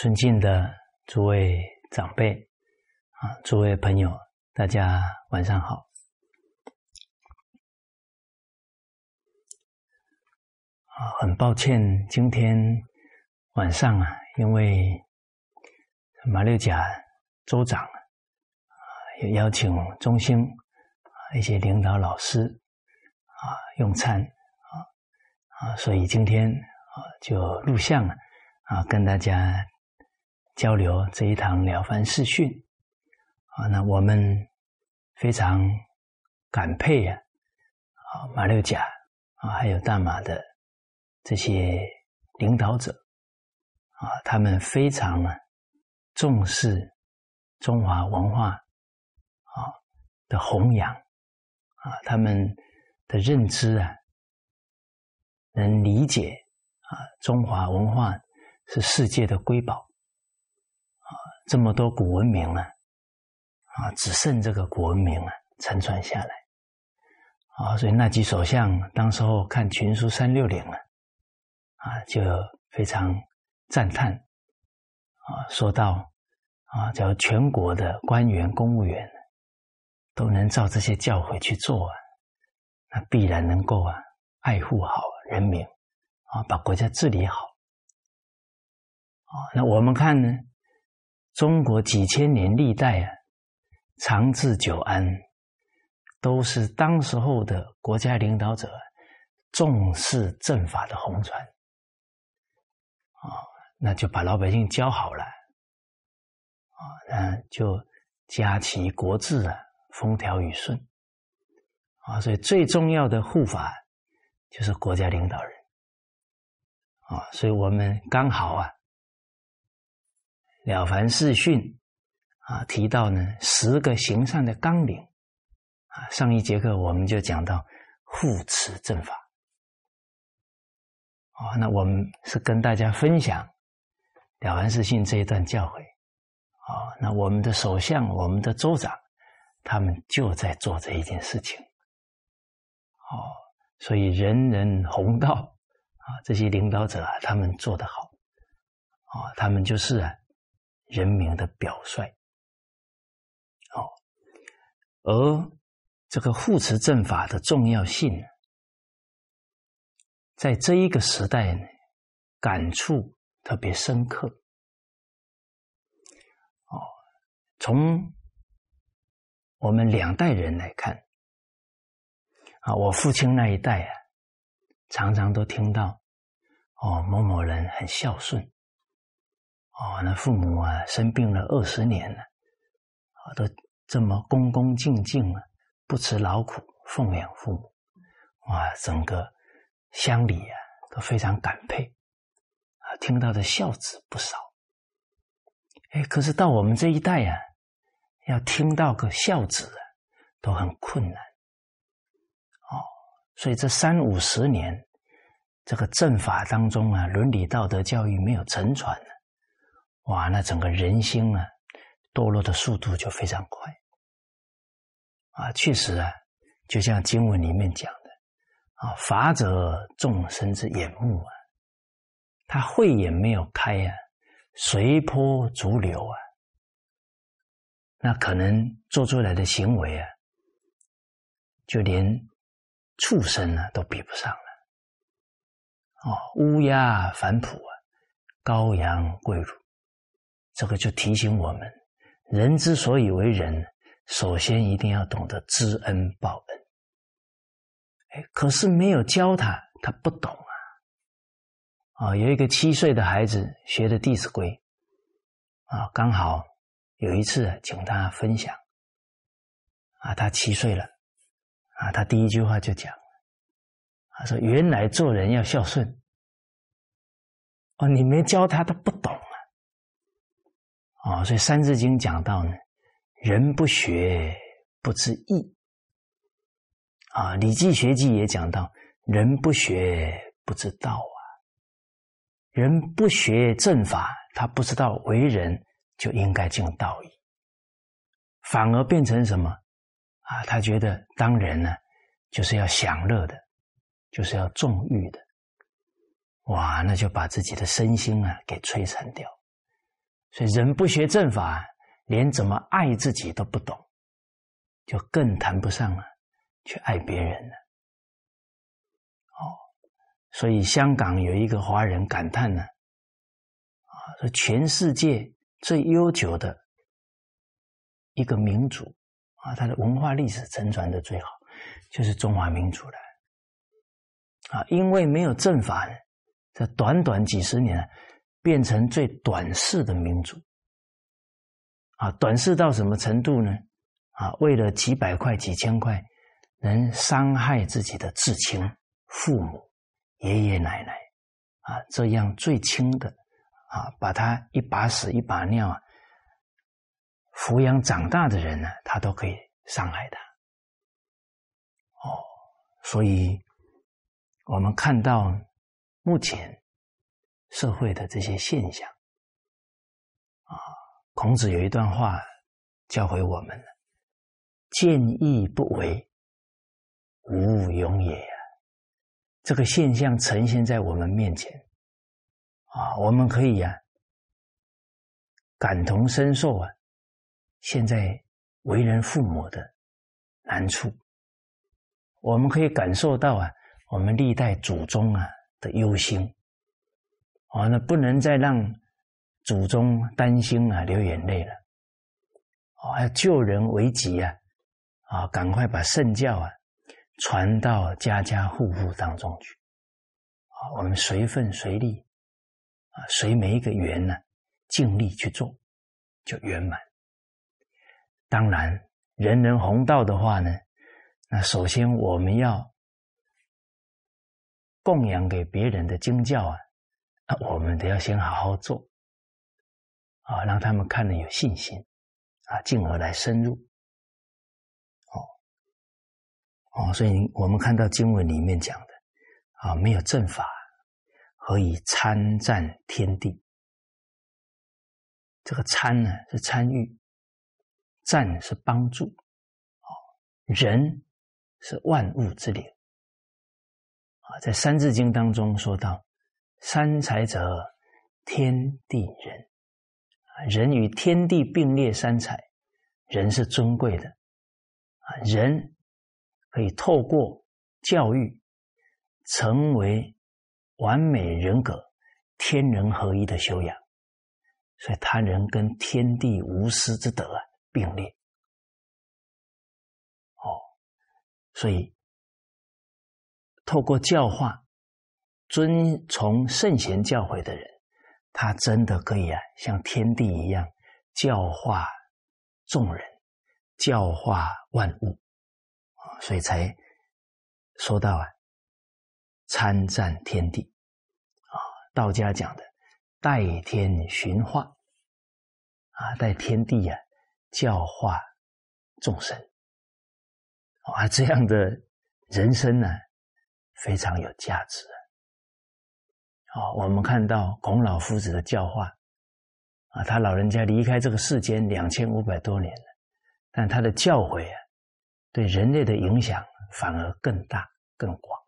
尊敬的诸位长辈啊，诸位朋友，大家晚上好。啊，很抱歉，今天晚上啊，因为马六甲州长啊，也邀请中兴啊一些领导老师啊用餐啊啊，所以今天啊就录像了。啊，跟大家交流这一堂了凡四训啊，那我们非常感佩啊，啊马六甲啊，还有大马的这些领导者啊，他们非常呢重视中华文化啊的弘扬啊，他们的认知啊，能理解啊中华文化。是世界的瑰宝！这么多古文明啊，啊，只剩这个古文明啊，承传下来啊。所以那几首相当时候看群书三六零啊，啊，就非常赞叹啊，说到啊，叫全国的官员公务员都能照这些教诲去做啊，那必然能够啊，爱护好人民啊，把国家治理好。啊，那我们看呢？中国几千年历代啊，长治久安，都是当时候的国家领导者重视政法的弘传。啊，那就把老百姓教好了，啊，那就家齐国治啊，风调雨顺。啊，所以最重要的护法就是国家领导人。啊，所以我们刚好啊。了凡四训啊，提到呢十个行善的纲领啊。上一节课我们就讲到护持正法哦，那我们是跟大家分享了凡四训这一段教诲哦。那我们的首相、我们的州长，他们就在做这一件事情哦。所以人人弘道啊，这些领导者啊，他们做得好啊，他们就是啊。人民的表率，哦，而这个护持正法的重要性，在这一个时代，感触特别深刻。哦，从我们两代人来看，啊，我父亲那一代啊，常常都听到，哦，某某人很孝顺。哦，那父母啊生病了二十年了，啊，都这么恭恭敬敬啊，不辞劳苦奉养父母，哇，整个乡里啊都非常感佩，啊，听到的孝子不少。哎，可是到我们这一代啊，要听到个孝子啊，都很困难。哦，所以这三五十年，这个政法当中啊，伦理道德教育没有承传。哇，那整个人心啊，堕落的速度就非常快啊！确实啊，就像经文里面讲的啊，“法者众生之眼目啊，他慧眼没有开啊，随波逐流啊，那可能做出来的行为啊，就连畜生啊都比不上了。哦，乌鸦反哺啊，羔羊跪乳。这个就提醒我们，人之所以为人，首先一定要懂得知恩报恩。哎，可是没有教他，他不懂啊。啊，有一个七岁的孩子学的《弟子规》，啊，刚好有一次请他分享，啊，他七岁了，啊，他第一句话就讲，他说：“原来做人要孝顺。”哦，你没教他，他不懂。啊，所以《三字经》讲到呢，人不学不知义。啊，《礼记学记》也讲到，人不学不知道啊。人不学正法，他不知道为人就应该尽道义，反而变成什么？啊，他觉得当人呢，就是要享乐的，就是要纵欲的。哇，那就把自己的身心啊给摧残掉。所以人不学正法，连怎么爱自己都不懂，就更谈不上了去爱别人了。哦，所以香港有一个华人感叹呢，啊，说全世界最悠久的一个民族啊，它的文化历史承传的最好，就是中华民族了。啊，因为没有正法，这短短几十年。变成最短视的民族啊！短视到什么程度呢？啊，为了几百块、几千块，能伤害自己的至亲、父母、爷爷奶奶啊，这样最亲的啊，把他一把屎一把尿啊抚养长大的人呢，他都可以伤害他。哦，所以我们看到目前。社会的这些现象，啊，孔子有一段话教诲我们：“见义不为，无勇也。”啊，这个现象呈现在我们面前，啊，我们可以啊感同身受啊，现在为人父母的难处，我们可以感受到啊，我们历代祖宗啊的忧心。哦，那不能再让祖宗担心啊，流眼泪了。哦，要救人为急啊！啊，赶快把圣教啊传到家家户户当中去。啊，我们随份随力啊，随每一个缘呢，尽力去做，就圆满。当然，人人弘道的话呢，那首先我们要供养给别人的经教啊。那我们得要先好好做，啊，让他们看了有信心，啊，进而来深入，哦，哦，所以我们看到经文里面讲的，啊，没有正法，何以参赞天地？这个参呢是参与，赞是帮助，哦，人是万物之灵，啊，在《三字经》当中说到。三才者，天地人。人与天地并列三才，人是尊贵的。啊，人可以透过教育，成为完美人格、天人合一的修养。所以，他人跟天地无私之德啊并列。哦，所以透过教化。遵从圣贤教诲的人，他真的可以啊，像天地一样教化众人，教化万物。啊，所以才说到啊，参赞天地。啊，道家讲的代天寻化啊，代天地啊教化众生。啊，这样的人生呢，非常有价值。啊，我们看到孔老夫子的教化，啊，他老人家离开这个世间两千五百多年了，但他的教诲啊，对人类的影响反而更大更广。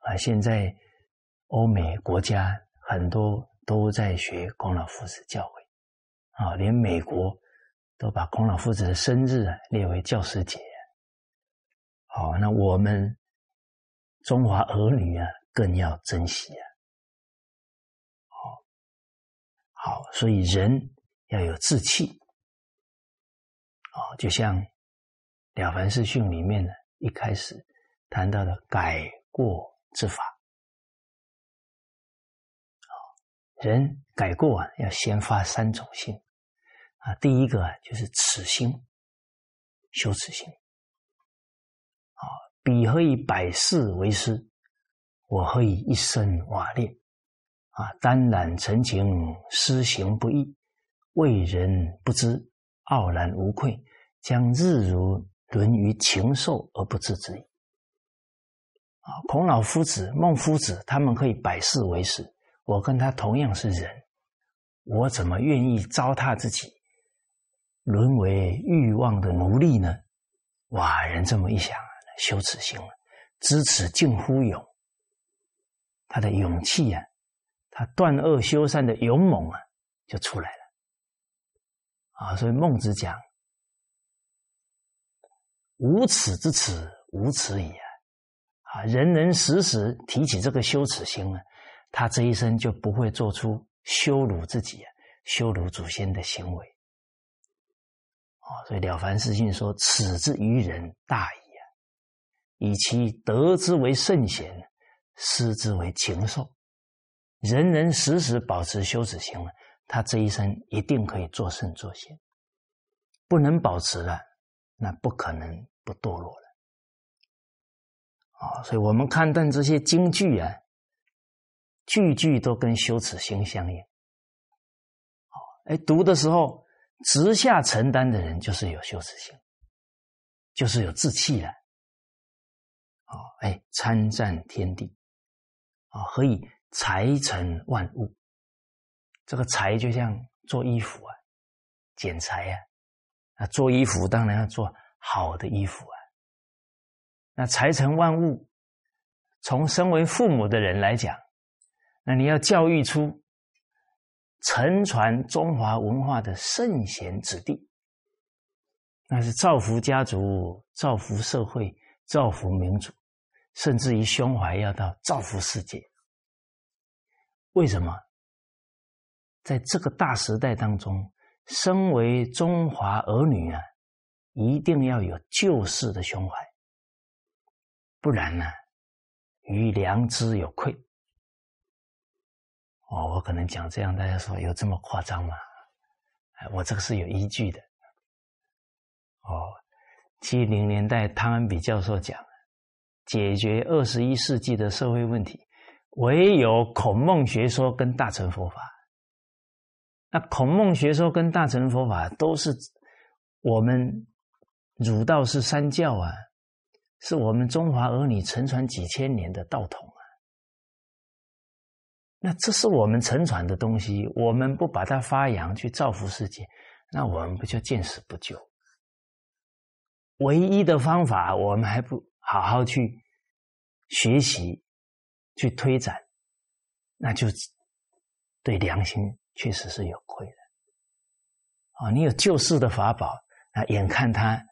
啊，现在欧美国家很多都在学孔老夫子教诲，啊，连美国都把孔老夫子的生日啊列为教师节。好，那我们中华儿女啊。更要珍惜啊！好，好，所以人要有志气哦，就像《了凡四训》里面呢，一开始谈到的改过之法。人改过啊，要先发三种心啊。第一个就是耻心，羞耻心啊。彼何以百世为师？我何以一身瓦裂？啊，单染陈情，施行不义，为人不知，傲然无愧，将日如沦于禽兽而不自知矣。啊，孔老夫子、孟夫子，他们可以百世为师，我跟他同样是人，我怎么愿意糟蹋自己，沦为欲望的奴隶呢？哇，人这么一想，羞耻心了，知耻近乎勇。他的勇气呀，他断恶修善的勇猛啊，就出来了。啊，所以孟子讲：“无耻之耻，无耻矣啊！”，人人时时提起这个羞耻心啊，他这一生就不会做出羞辱自己啊、羞辱祖先的行为。啊，所以《了凡四训》说：“耻之于人，大矣啊！以其得之为圣贤，视之为禽兽。人人时时保持羞耻心了，他这一生一定可以做圣做贤。不能保持了，那不可能不堕落了。啊，所以我们看待这些京剧啊，句句都跟羞耻心相应。哦，哎，读的时候。直下承担的人就是有羞耻心，就是有志气了。啊，哎，参赞天地，啊，何以裁成万物？这个裁就像做衣服啊，剪裁啊，啊，做衣服当然要做好的衣服啊。那裁成万物，从身为父母的人来讲，那你要教育出。承传中华文化的圣贤子弟，那是造福家族、造福社会、造福民族，甚至于胸怀要到造福世界。为什么？在这个大时代当中，身为中华儿女啊，一定要有救世的胸怀，不然呢，于良知有愧。哦，我可能讲这样，大家说有这么夸张吗？我这个是有依据的。哦，七零年代汤恩比教授讲，解决二十一世纪的社会问题，唯有孔孟学说跟大乘佛法。那孔孟学说跟大乘佛法都是我们儒道是三教啊，是我们中华儿女承传几千年的道统啊。那这是我们承传的东西，我们不把它发扬去造福世界，那我们不就见死不救？唯一的方法，我们还不好好去学习、去推展，那就对良心确实是有愧的。啊，你有救世的法宝，那眼看他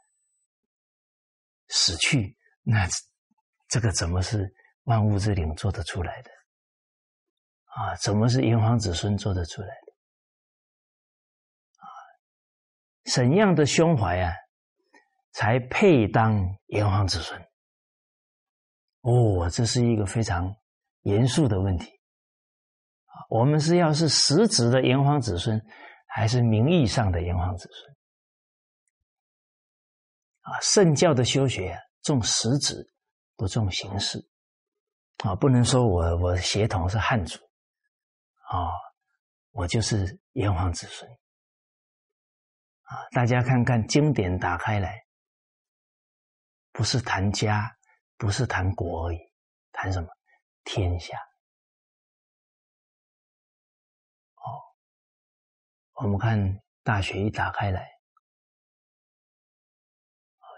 死去，那这个怎么是万物之灵做得出来的？啊，怎么是炎黄子孙做得出来的？啊，怎样的胸怀啊，才配当炎黄子孙？哦，这是一个非常严肃的问题。我们是要是实质的炎黄子孙，还是名义上的炎黄子孙？啊，圣教的修学重实质，不重形式。啊，不能说我我血统是汉族。啊，我就是炎黄子孙啊！大家看看经典打开来，不是谈家，不是谈国而已，谈什么？天下。哦，我们看《大学》一打开来，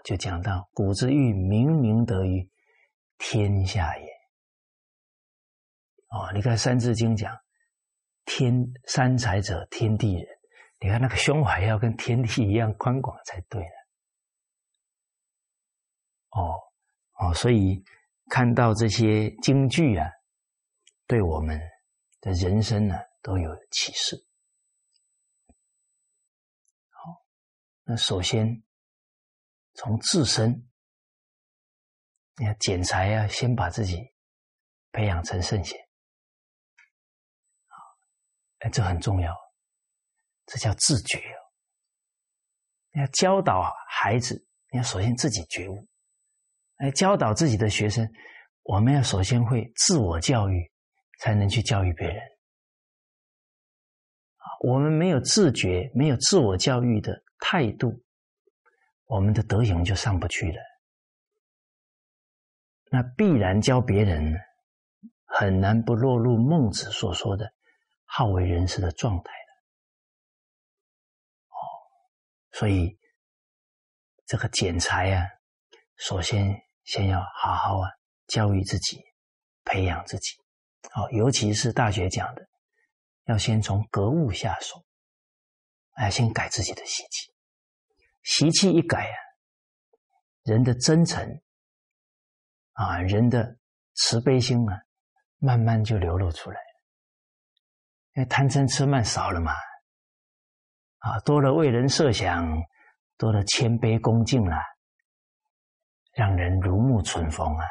就讲到“古之欲明明德于天下也”。哦，你看《三字经》讲。天三才者，天地人。你看那个胸怀要跟天地一样宽广才对呢。哦哦，所以看到这些京剧啊，对我们的人生呢都有启示。好，那首先从自身，你看剪裁啊，先把自己培养成圣贤。哎，这很重要，这叫自觉哦。你要教导孩子，你要首先自己觉悟。来，教导自己的学生，我们要首先会自我教育，才能去教育别人。我们没有自觉，没有自我教育的态度，我们的德行就上不去了。那必然教别人，很难不落入孟子所说的。好为人师的状态了，哦，所以这个剪裁啊，首先先要好好啊教育自己，培养自己，哦，尤其是大学讲的要先从格物下手，要先改自己的习气。习气一改啊，人的真诚啊，人的慈悲心啊，慢慢就流露出来了。因为贪嗔痴慢少了嘛，啊，多了为人设想，多了谦卑恭敬了，让人如沐春风啊，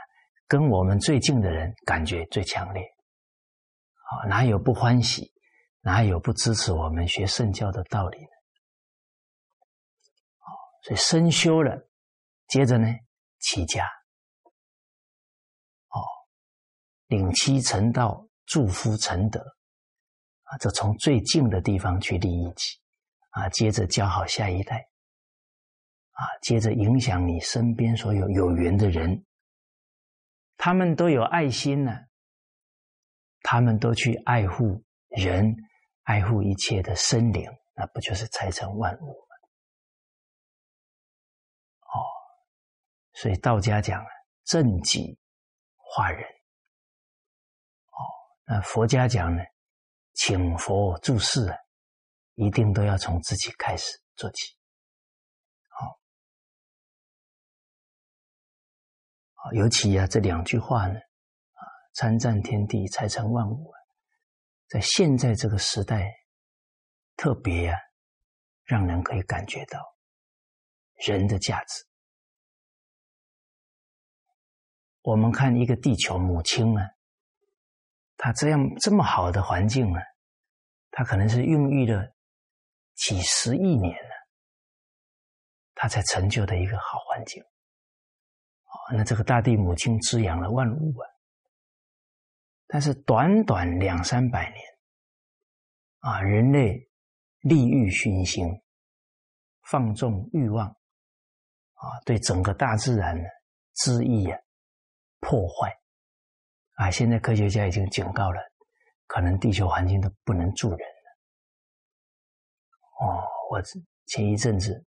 跟我们最近的人感觉最强烈。啊，哪有不欢喜？哪有不支持我们学圣教的道理呢？哦，所以深修了，接着呢，起家，哦，领妻成道，助夫成德，啊，这从最近的地方去利益起，啊，接着教好下一代，啊，接着影响你身边所有有缘的人，他们都有爱心呢。他们都去爱护人，爱护一切的生灵，那不就是财成万物吗？哦，所以道家讲正己化人。哦，那佛家讲呢，请佛注释啊，一定都要从自己开始做起。啊，尤其啊，这两句话呢。啊参赞天地，才成万物。在现在这个时代，特别呀，让人可以感觉到人的价值。我们看一个地球母亲呢，她这样这么好的环境呢，她可能是孕育了几十亿年了，她才成就的一个好环境。哦，那这个大地母亲滋养了万物啊。但是短短两三百年，啊，人类利欲熏心，放纵欲望，啊，对整个大自然呢，恣意啊，破坏，啊，现在科学家已经警告了，可能地球环境都不能住人了。哦，我前一阵子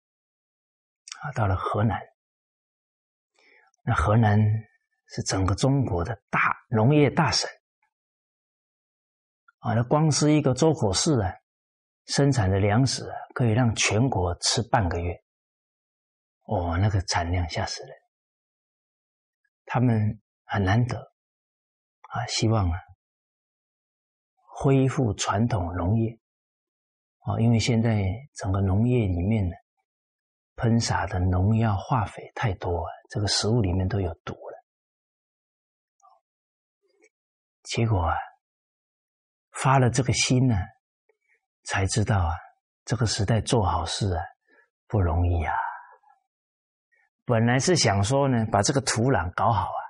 啊，到了河南，那河南是整个中国的大农业大省。啊，那光是一个周口市啊，生产的粮食啊，可以让全国吃半个月。哦，那个产量吓死人。他们很难得啊，希望啊恢复传统农业啊，因为现在整个农业里面呢，喷洒的农药化肥太多啊，这个食物里面都有毒了。结果啊。发了这个心呢，才知道啊，这个时代做好事啊不容易啊。本来是想说呢，把这个土壤搞好啊，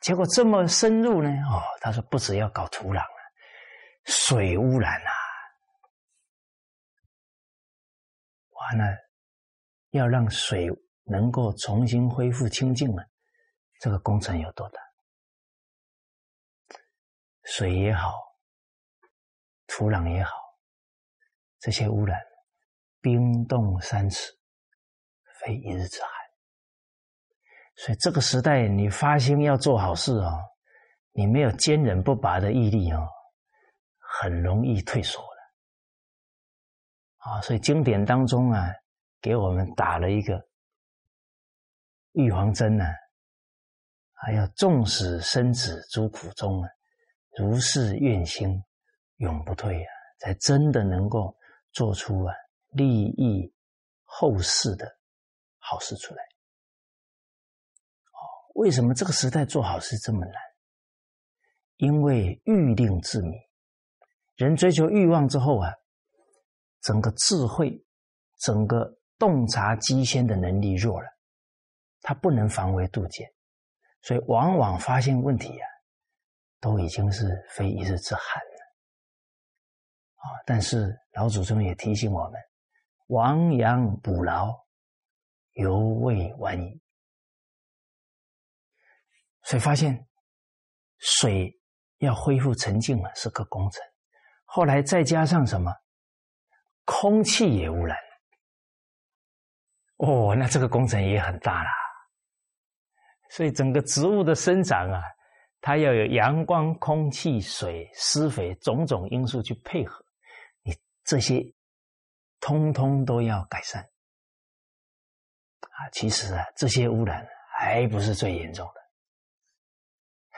结果这么深入呢，哦，他说不只要搞土壤啊，水污染啊，完了要让水能够重新恢复清净了，这个工程有多大？水也好，土壤也好，这些污染，冰冻三尺，非一日之寒。所以这个时代，你发心要做好事哦，你没有坚韧不拔的毅力哦，很容易退缩的。啊，所以经典当中啊，给我们打了一个预防针呢，还要纵使生子诸苦中啊。如是愿心永不退啊，才真的能够做出啊利益后世的好事出来。哦，为什么这个时代做好事这么难？因为欲令自迷，人追求欲望之后啊，整个智慧、整个洞察机先的能力弱了，他不能防微杜渐，所以往往发现问题呀。都已经是非一日之寒了，啊！但是老祖宗也提醒我们：亡羊补牢，犹未晚矣。所以发现水要恢复沉静了，是个工程。后来再加上什么，空气也污染，哦，那这个工程也很大了。所以整个植物的生长啊。它要有阳光、空气、水、施肥种种因素去配合，你这些通通都要改善。啊，其实啊，这些污染还不是最严重的，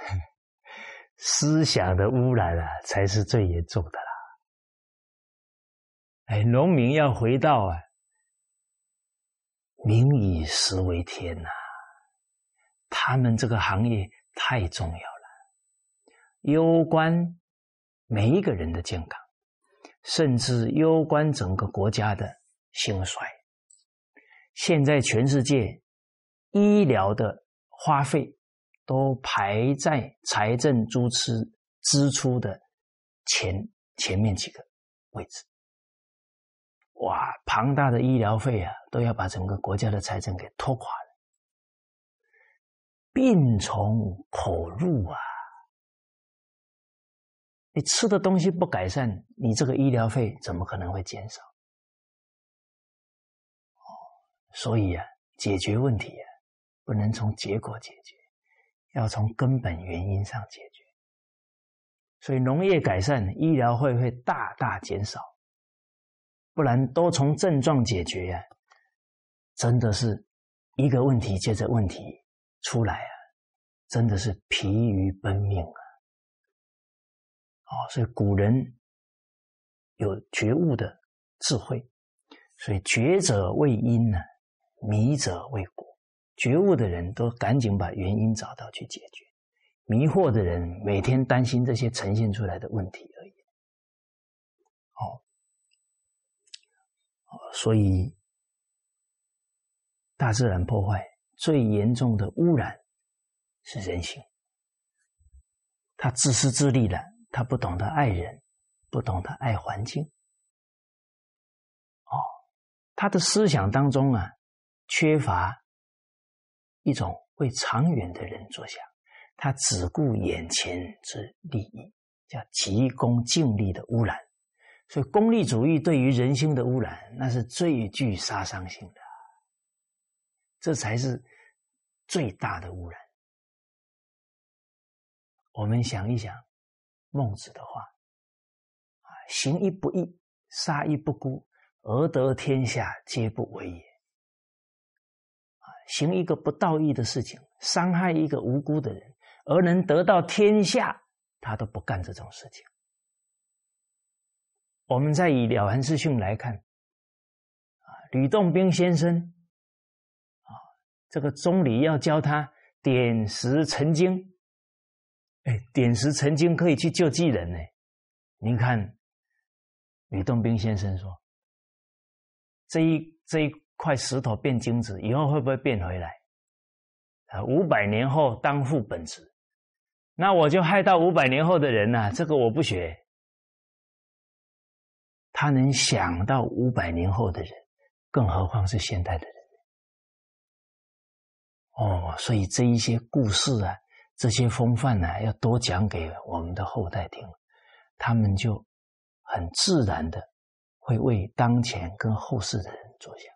思想的污染啊，才是最严重的啦。哎，农民要回到啊，民以食为天呐，他们这个行业太重要了，攸关每一个人的健康，甚至攸关整个国家的兴衰。现在全世界医疗的花费都排在财政支出支出的前前面几个位置。哇，庞大的医疗费啊，都要把整个国家的财政给拖垮。病从口入啊，你吃的东西不改善，你这个医疗费怎么可能会减少？哦，所以啊，解决问题啊，不能从结果解决，要从根本原因上解决。所以农业改善，医疗费会大大减少。不然都从症状解决呀，真的是一个问题接着问题出来啊，真的是疲于奔命啊！哦，所以古人有觉悟的智慧，所以觉者为因呢，迷者为果。觉悟的人都赶紧把原因找到去解决，迷惑的人每天担心这些呈现出来的问题而已。哦。所以，大自然破坏最严重的污染是人心。他自私自利的，他不懂得爱人，不懂得爱环境。哦，他的思想当中啊，缺乏一种为长远的人着想，他只顾眼前之利益，叫急功近利的污染。所以，功利主义对于人心的污染，那是最具杀伤性的，这才是最大的污染。我们想一想，孟子的话：“啊，行一不义，杀一不辜，而得天下皆不为也。”啊，行一个不道义的事情，伤害一个无辜的人，而能得到天下，他都不干这种事情。我们再以《了凡四训》来看，啊，吕洞宾先生，这个钟离要教他点石成金，哎，点石成金可以去救济人呢。您看，吕洞宾先生说：“这一这一块石头变金子，以后会不会变回来？啊，五百年后当复本质，那我就害到五百年后的人呐，这个我不学。”他能想到五百年后的人，更何况是现代的人？哦，所以这一些故事啊，这些风范呢，要多讲给我们的后代听，他们就很自然的会为当前跟后世的人着想。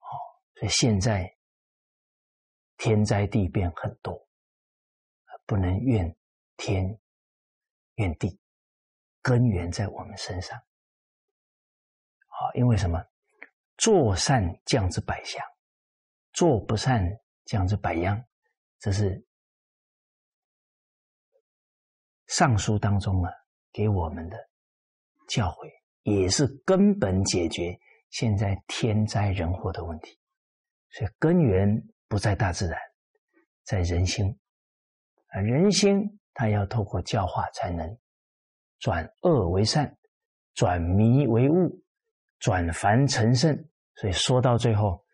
哦，所以现在天灾地变很多，不能怨天怨地。根源在我们身上，好，因为什么？做善降之百祥，做不善降之百殃，这是《尚书》当中啊给我们的教诲，也是根本解决现在天灾人祸的问题。所以根源不在大自然，在人心，而人心它要透过教化才能。转恶为善，转迷为悟，转凡成圣。所以说到最后，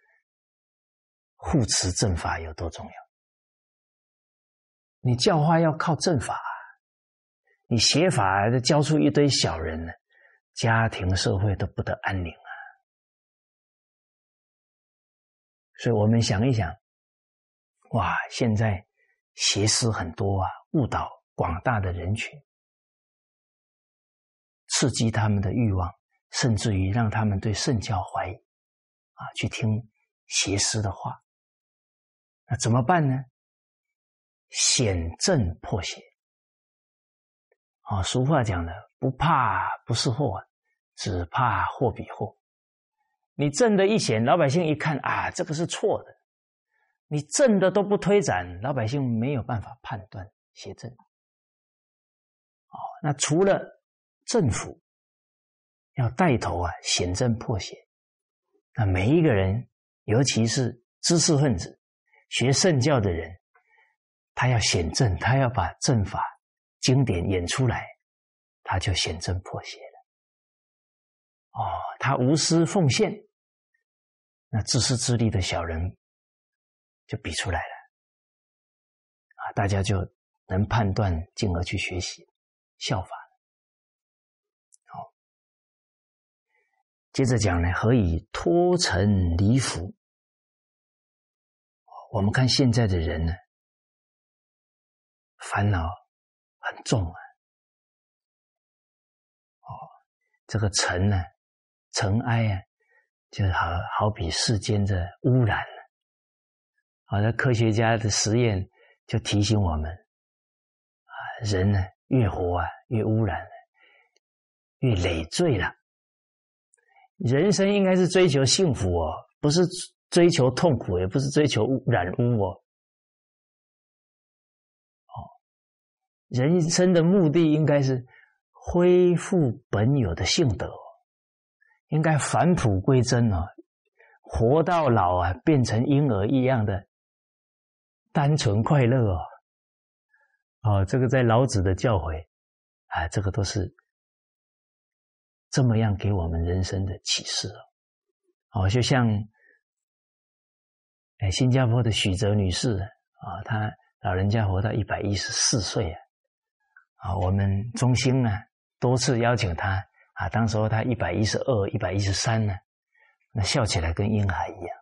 护持正法有多重要？你教化要靠正法，你邪法教出一堆小人呢，家庭社会都不得安宁啊。所以我们想一想，哇，现在邪师很多啊，误导广大的人群。刺激他们的欲望，甚至于让他们对圣教怀疑，啊，去听邪师的话，那怎么办呢？显正破邪。啊，俗话讲的，不怕不是祸，只怕祸比祸。你正的一显，老百姓一看啊，这个是错的。你正的都不推展，老百姓没有办法判断邪正。哦，那除了政府要带头啊，显正破邪，那每一个人，尤其是知识分子、学圣教的人，他要显正，他要把正法经典演出来，他就显正破邪了。哦，他无私奉献，那自私自利的小人。就比出来了，啊，大家就能判断，进而去学习效法。接着讲呢，何以脱尘离福？我们看现在的人呢，烦恼很重啊。哦，这个尘呢，尘埃啊，就好好比世间的污染。好的，科学家的实验就提醒我们：啊，人呢越活啊越污染，越累赘了。人生应该是追求幸福哦，不是追求痛苦，也不是追求污染污哦。哦，人生的目的应该是恢复本有的性德，应该返璞归真哦，活到老啊，变成婴儿一样的。单纯快乐哦，哦，这个在老子的教诲啊，这个都是这么样给我们人生的启示哦。哦，就像哎，新加坡的许哲女士啊，她老人家活到一百一十四岁啊，啊，我们中心呢多次邀请她啊，当时候她一百一十二、一百一十三呢，那笑起来跟婴孩一样。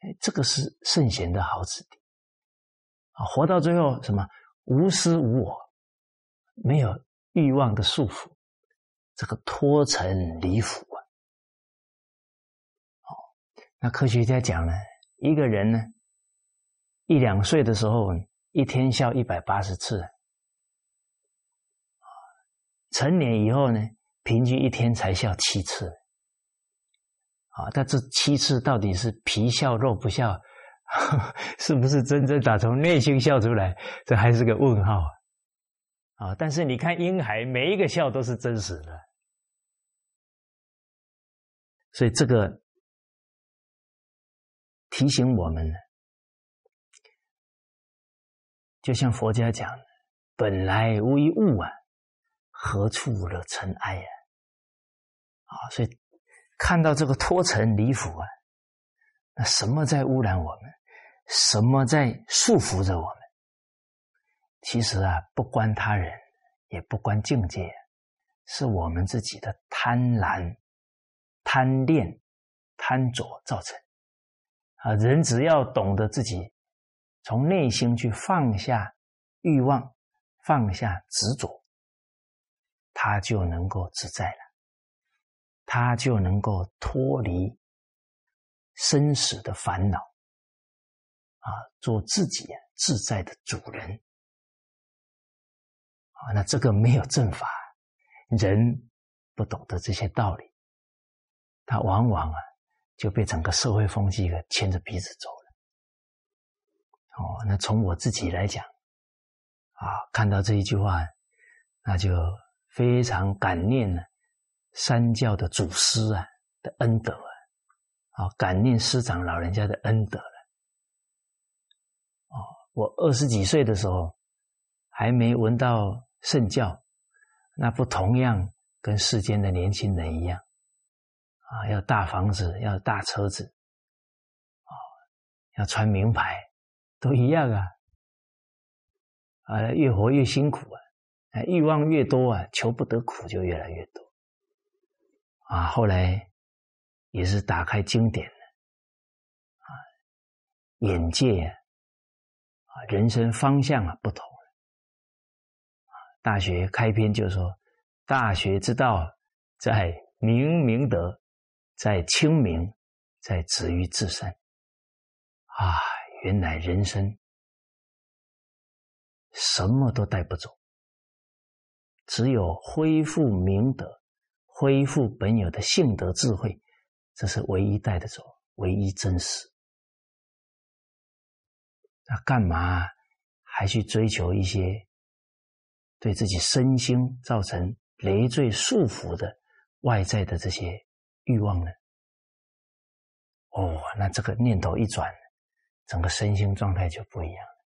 哎，这个是圣贤的好子弟啊！活到最后，什么无私无我，没有欲望的束缚，这个脱尘离腐啊！哦，那科学家讲呢，一个人呢，一两岁的时候，一天笑一百八十次，成年以后呢，平均一天才笑七次。啊，但这七次到底是皮笑肉不笑，是不是真正打从内心笑出来？这还是个问号啊！但是你看婴孩，每一个笑都是真实的，所以这个提醒我们呢，就像佛家讲的：“本来无一物啊，何处惹尘埃呀？”啊，所以。看到这个脱尘离腐啊，那什么在污染我们？什么在束缚着我们？其实啊，不关他人，也不关境界，是我们自己的贪婪、贪恋、贪着造成。啊，人只要懂得自己从内心去放下欲望，放下执着，他就能够自在了。他就能够脱离生死的烦恼，啊，做自己自在的主人，啊，那这个没有正法，人不懂得这些道理，他往往啊就被整个社会风气给牵着鼻子走了。哦，那从我自己来讲，啊，看到这一句话，那就非常感念呢。三教的祖师啊的恩德啊，啊，感念师长老人家的恩德了。哦，我二十几岁的时候还没闻到圣教，那不同样跟世间的年轻人一样啊，要大房子，要大车子，啊，要穿名牌，都一样啊，啊，越活越辛苦啊，欲望越多啊，求不得苦就越来越多。啊，后来也是打开经典的啊，眼界啊，人生方向啊不同啊。大学开篇就说：“大学之道，在明明德，在清明，在止于至善。”啊，原来人生什么都带不走，只有恢复明德，恢复本有的性德智慧，这是唯一带得走，唯一真实。那干嘛还去追求一些对自己身心造成累赘束缚的外在的这些欲望呢？哦，那这个念头一转，整个身心状态就不一样了。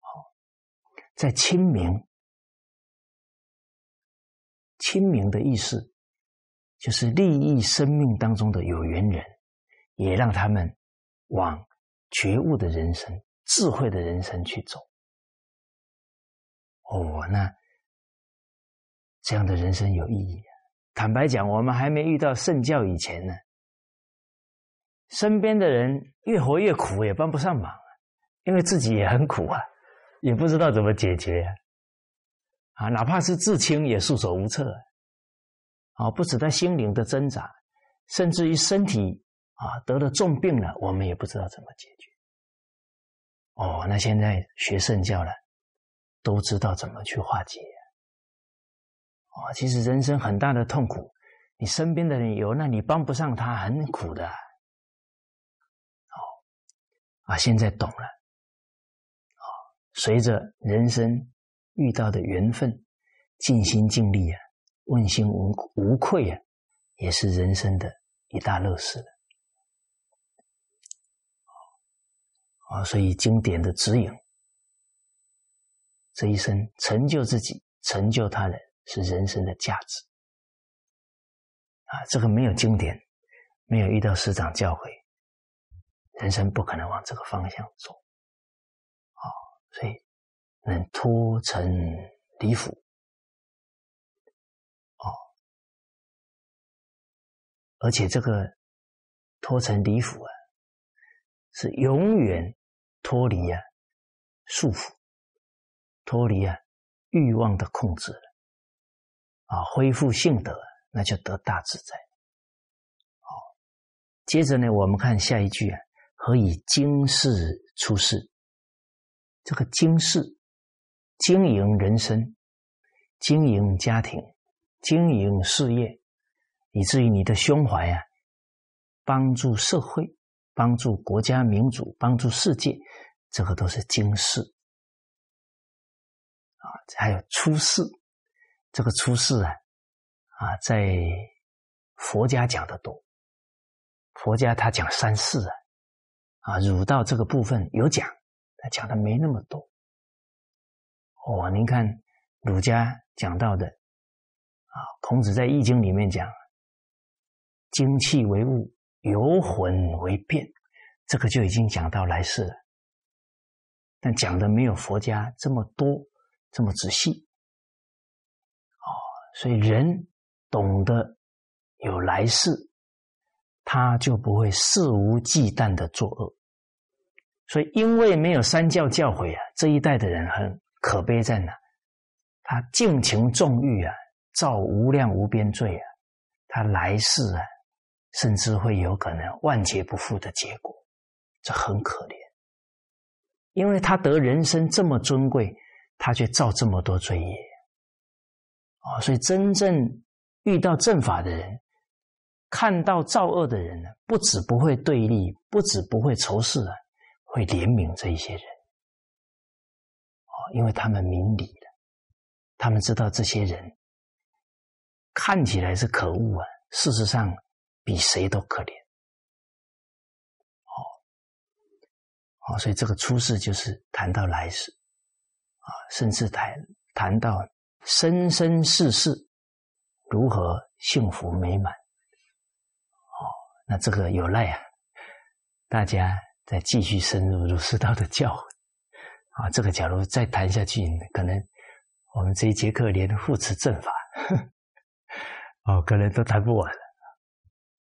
好，在清明，清明的意思就是利益生命当中的有缘人，也让他们往觉悟的人生、智慧的人生去走。哦，那这样的人生有意义。坦白讲，我们还没遇到圣教以前呢。身边的人越活越苦，也帮不上忙，因为自己也很苦啊，也不知道怎么解决啊，哪怕是至亲也束手无策啊，不止在心灵的挣扎，甚至于身体啊得了重病了，我们也不知道怎么解决。哦，那现在学圣教了，都知道怎么去化解。哦，其实人生很大的痛苦，你身边的人有，那你帮不上他，很苦的。哦啊，现在懂了。啊，随着人生遇到的缘分，尽心尽力啊，问心无无愧啊，也是人生的一大乐事了。啊，所以经典的指引，这一生成就自己、成就他人，是人生的价值。啊，这个没有经典，没有遇到师长教诲。人生不可能往这个方向走，啊，所以能脱尘离腐，哦，而且这个脱尘离腐啊，是永远脱离啊束缚，脱离啊欲望的控制了，啊，恢复性德，那就得大自在。好，接着呢，我们看下一句啊。何以经世出世？这个经世经营人生、经营家庭、经营事业，以至于你的胸怀啊，帮助社会、帮助国家民族、帮助世界，这个都是经世啊。还有出世，这个出世啊，啊，在佛家讲的多，佛家他讲三世啊。啊，儒道这个部分有讲，他讲的没那么多。哦，您看儒家讲到的，啊，孔子在《易经》里面讲，精气为物，游魂为变，这个就已经讲到来世了。但讲的没有佛家这么多，这么仔细。所以人懂得有来世。他就不会肆无忌惮的作恶，所以因为没有三教教诲啊，这一代的人很可悲在哪？他尽情纵欲啊，造无量无边罪啊，他来世啊，甚至会有可能万劫不复的结果，这很可怜。因为他得人生这么尊贵，他却造这么多罪业，哦，所以真正遇到正法的人。看到造恶的人呢，不止不会对立，不止不会仇视啊，会怜悯这一些人。哦，因为他们明理了，他们知道这些人看起来是可恶啊，事实上比谁都可怜。哦，哦，所以这个出世就是谈到来世啊，甚至谈谈到生生世世如何幸福美满。哦那这个有赖啊，大家再继续深入儒释道的教诲啊，这个假如再谈下去，可能我们这一节课连护持正法，哦，可能都谈不完了。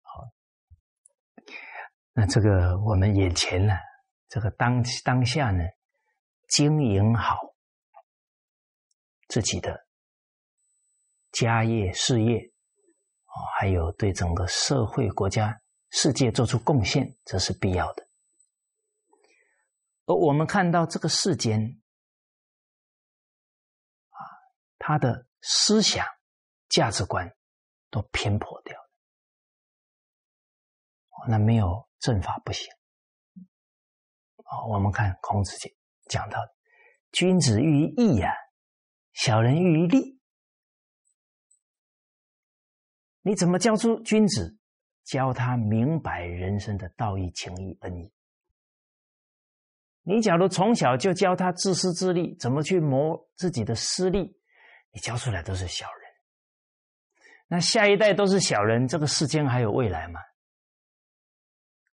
好，那这个我们眼前呢，这个当当下呢，经营好自己的家业事业，啊，还有对整个社会国家。世界做出贡献，这是必要的。而我们看到这个世间，啊，他的思想、价值观都偏颇掉了，那没有正法不行。啊，我们看孔子讲讲到，君子喻于义呀，小人喻于利。你怎么教出君子？教他明白人生的道义、情义、恩义。你假如从小就教他自私自利，怎么去磨自己的私利，你教出来都是小人。那下一代都是小人，这个世间还有未来吗？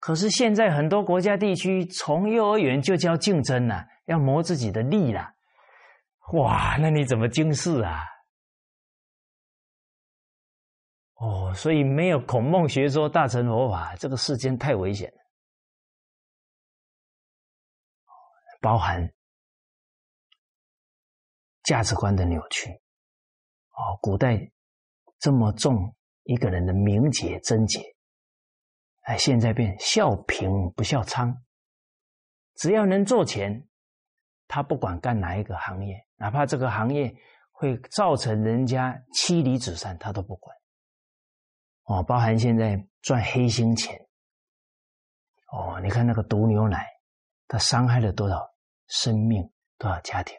可是现在很多国家地区从幼儿园就教竞争了，要磨自己的利了。哇，那你怎么经世啊？哦，所以没有孔孟学说大乘佛法，这个世间太危险了。包含价值观的扭曲。哦，古代这么重一个人的名节贞洁，哎，现在变孝平不孝娼。只要能做钱，他不管干哪一个行业，哪怕这个行业会造成人家妻离子散，他都不管。哦，包含现在赚黑心钱，哦，你看那个毒牛奶，它伤害了多少生命、多少家庭？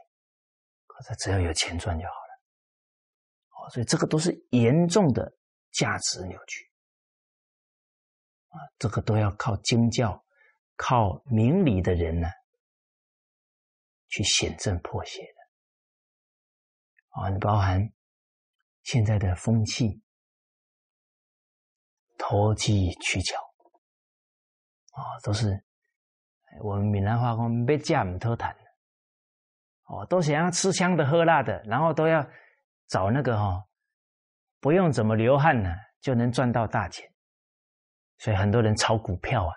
可是只要有钱赚就好了。哦，所以这个都是严重的价值扭曲啊，这个都要靠经教、靠明理的人呢去显正破邪的。啊，你包含现在的风气。投机取巧，啊，都是我们闽南话讲“别嫁唔偷谈”哦，都想要吃香的喝辣的，然后都要找那个哈，不用怎么流汗呢，就能赚到大钱。所以很多人炒股票啊，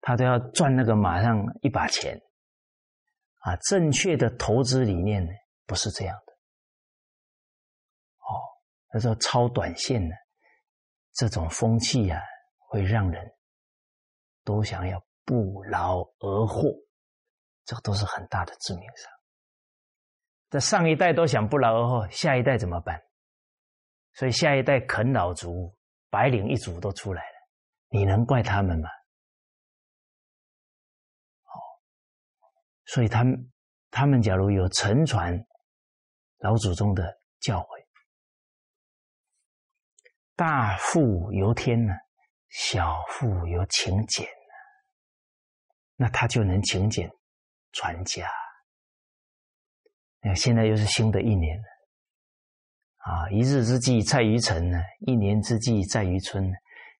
他都要赚那个马上一把钱啊。正确的投资理念呢，不是这样的。哦，他说超短线呢。这种风气呀，会让人都想要不劳而获，这都是很大的致命伤。这上一代都想不劳而获，下一代怎么办？所以下一代啃老族、白领一族都出来了，你能怪他们吗？哦，所以他们他们假如有承传老祖宗的教诲。大富由天呢，小富由勤俭呢，那他就能勤俭传家。那现在又是新的一年了，啊，一日之计在于晨呢，一年之计在于春，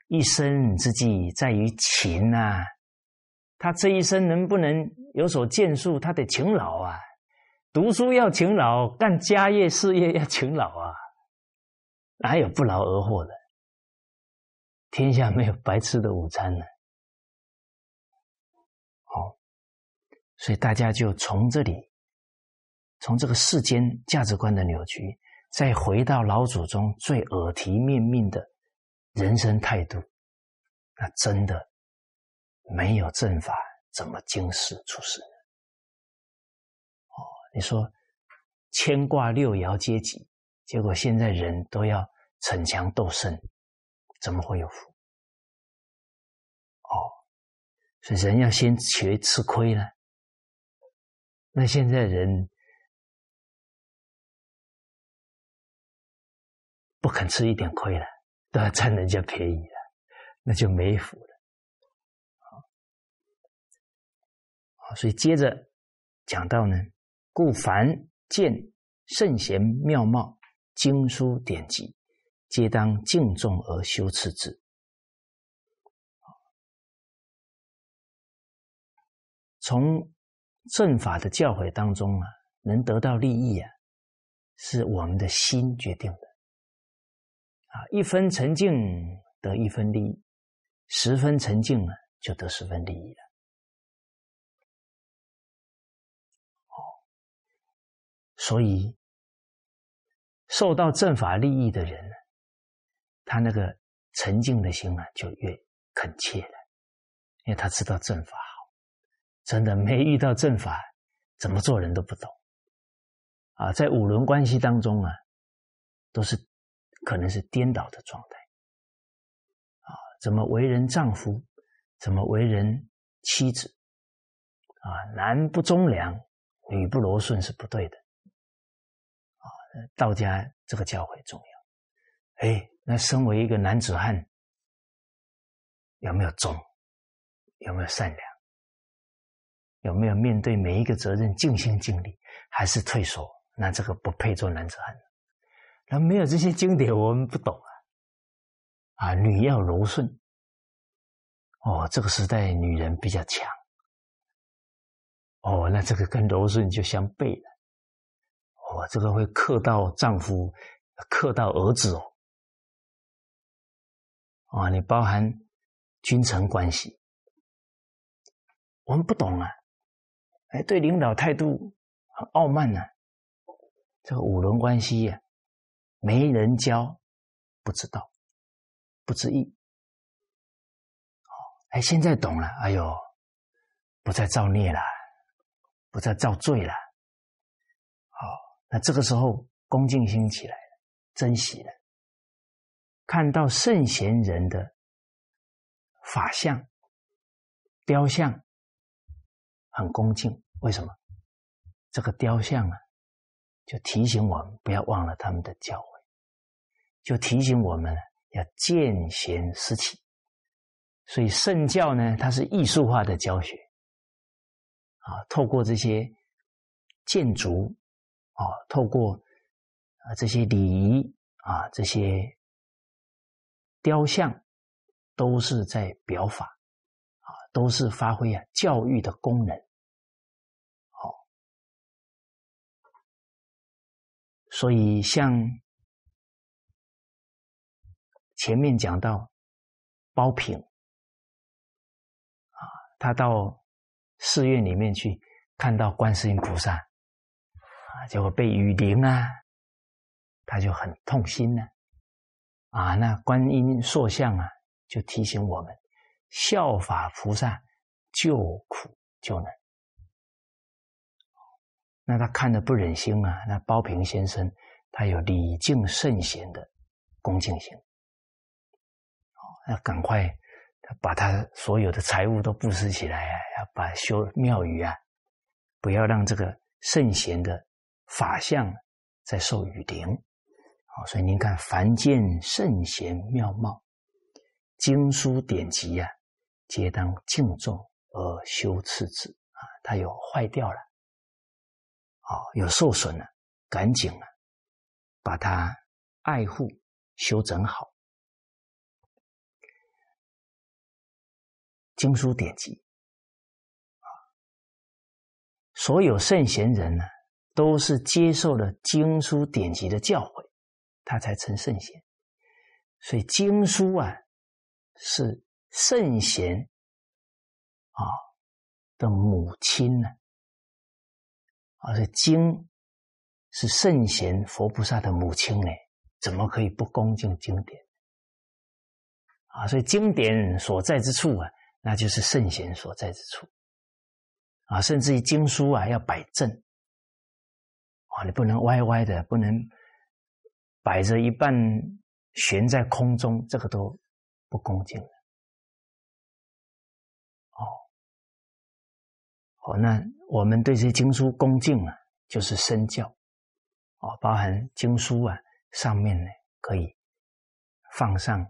一生之计在于勤呐。他这一生能不能有所建树，他得勤劳啊，读书要勤劳，干家业事业要勤劳啊。哪有不劳而获的？天下没有白吃的午餐呢。好，所以大家就从这里，从这个世间价值观的扭曲，再回到老祖宗最耳提面命的人生态度，那真的没有正法，怎么经世出世？哦，你说牵挂六爻阶级。结果现在人都要逞强斗胜，怎么会有福？哦，所以人要先学吃亏呢。那现在人不肯吃一点亏了，都要占人家便宜了，那就没福了。好，所以接着讲到呢，故凡见圣贤妙貌。经书典籍，皆当敬重而修持之。从正法的教诲当中啊，能得到利益啊，是我们的心决定的。啊，一分沉静得一分利益，十分沉静啊，就得十分利益了。哦，所以。受到正法利益的人，他那个沉静的心啊，就越恳切了，因为他知道正法好，真的没遇到正法，怎么做人都不懂。啊，在五伦关系当中啊，都是可能是颠倒的状态。啊，怎么为人丈夫，怎么为人妻子？啊，男不忠良，女不柔顺是不对的。啊，道家这个教诲重要。哎，那身为一个男子汉，有没有忠？有没有善良？有没有面对每一个责任尽心尽力？还是退缩？那这个不配做男子汉。那没有这些经典，我们不懂啊。啊，女要柔顺。哦，这个时代女人比较强。哦，那这个跟柔顺就相悖了。哦，这个会克到丈夫，克到儿子哦。啊，你包含君臣关系，我们不懂啊。哎，对领导态度很傲慢呢。这个五伦关系呀，没人教，不知道，不知意。哦，哎，现在懂了。哎呦，不再造孽了。不再造罪了，好，那这个时候恭敬心起来了，珍惜了，看到圣贤人的法相、雕像，很恭敬。为什么？这个雕像啊，就提醒我们不要忘了他们的教诲，就提醒我们要见贤思齐。所以圣教呢，它是艺术化的教学。啊，透过这些建筑，啊，透过啊这些礼仪啊，这些雕像，都是在表法，啊，都是发挥啊教育的功能。好，所以像前面讲到包平，啊，他到。寺院里面去看到观世音菩萨啊，结果被雨淋啊，他就很痛心呢。啊那观音塑像啊，就提醒我们效法菩萨，救苦救难。那他看的不忍心啊，那包平先生他有礼敬圣贤的恭敬心，哦，要赶快。把他所有的财物都布施起来啊！要把修庙宇啊，不要让这个圣贤的法相再受雨淋。好，所以您看，凡见圣贤妙貌、经书典籍啊，皆当敬重而修次之啊。它有坏掉了，啊，有受损了，赶紧啊，把它爱护、修整好。经书典籍啊，所有圣贤人呢，都是接受了经书典籍的教诲，他才成圣贤。所以经书啊，是圣贤啊的母亲呢，而且经是圣贤佛菩萨的母亲呢，怎么可以不恭敬经典啊？所以经典所在之处啊。那就是圣贤所在之处啊，甚至于经书啊要摆正啊，你不能歪歪的，不能摆着一半悬在空中，这个都不恭敬了。哦，好，那我们对这些经书恭敬啊，就是身教哦，包含经书啊上面呢可以放上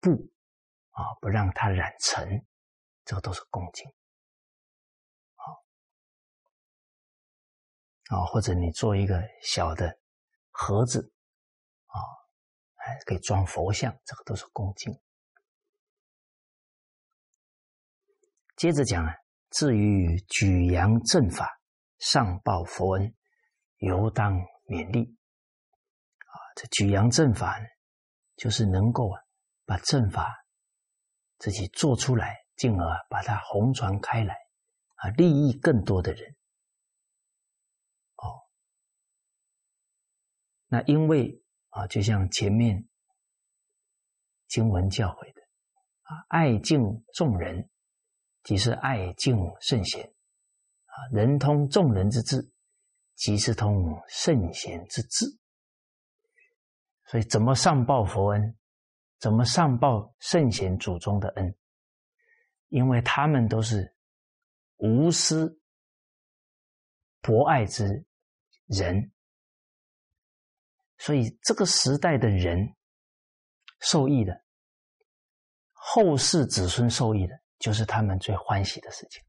布。啊，不让它染尘，这个都是恭敬。好，啊，或者你做一个小的盒子，还可以装佛像，这个都是恭敬。接着讲啊，至于举扬正法，上报佛恩，犹当勉励。啊，这举扬正法，就是能够啊，把正法。自己做出来，进而把它红传开来，啊，利益更多的人。哦，那因为啊，就像前面经文教诲的啊，爱敬众人，即是爱敬圣贤啊，人通众人之智，即是通圣贤之智。所以，怎么上报佛恩？怎么上报圣贤祖宗的恩？因为他们都是无私博爱之人，所以这个时代的人受益的，后世子孙受益的。就是他们最欢喜的事情，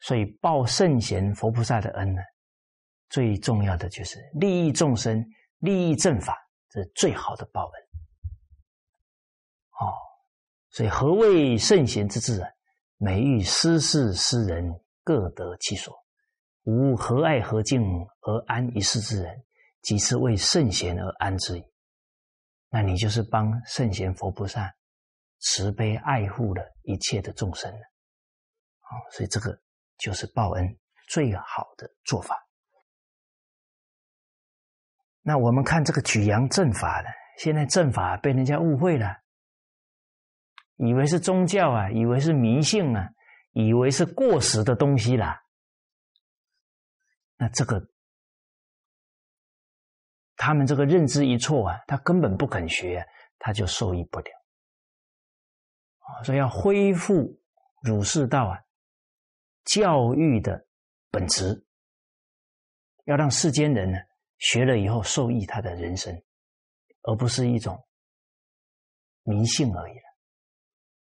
所以报圣贤佛菩萨的恩呢，最重要的就是利益众生、利益正法，这是最好的报恩。哦，所以何谓圣贤之治啊？每遇师事师人，各得其所，无和爱和敬而安一世之人，即是为圣贤而安之。那你就是帮圣贤佛菩萨。慈悲爱护了一切的众生好，所以这个就是报恩最好的做法。那我们看这个举阳正法呢，现在正法被人家误会了，以为是宗教啊，以为是迷信啊，以为是过时的东西啦。那这个他们这个认知一错啊，他根本不肯学，他就受益不了。啊，所以要恢复儒释道啊，教育的本质，要让世间人呢学了以后受益他的人生，而不是一种迷信而已了。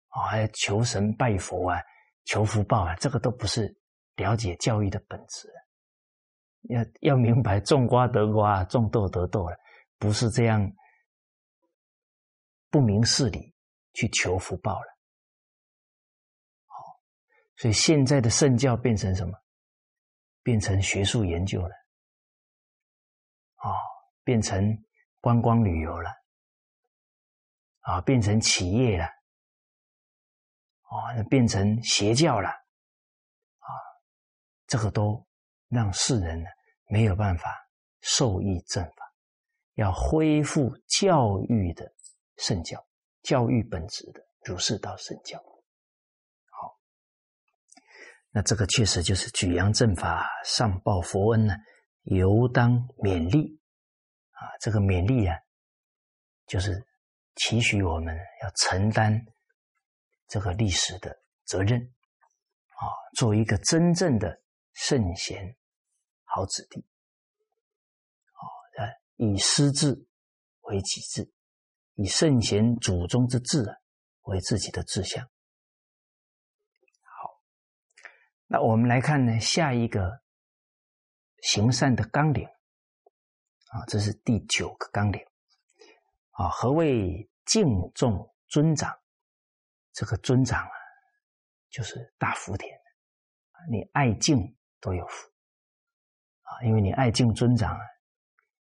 啊，还求神拜佛啊，求福报啊，这个都不是了解教育的本质。要要明白种瓜得瓜，种豆得豆了，不是这样不明事理。去求福报了，好，所以现在的圣教变成什么？变成学术研究了，啊，变成观光旅游了，啊，变成企业了，啊，变成邪教了，啊，这个都让世人呢没有办法受益正法，要恢复教育的圣教。教育本质的儒释道圣教，好，那这个确实就是举扬正法、上报佛恩呢，犹当勉励啊！这个勉励啊，就是期许我们要承担这个历史的责任啊，做一个真正的圣贤好子弟啊，以师志为己志。以圣贤祖宗之志啊为自己的志向。好，那我们来看呢，下一个行善的纲领啊，这是第九个纲领啊。何谓敬重尊长？这个尊长啊，就是大福田你爱敬都有福因为你爱敬尊长，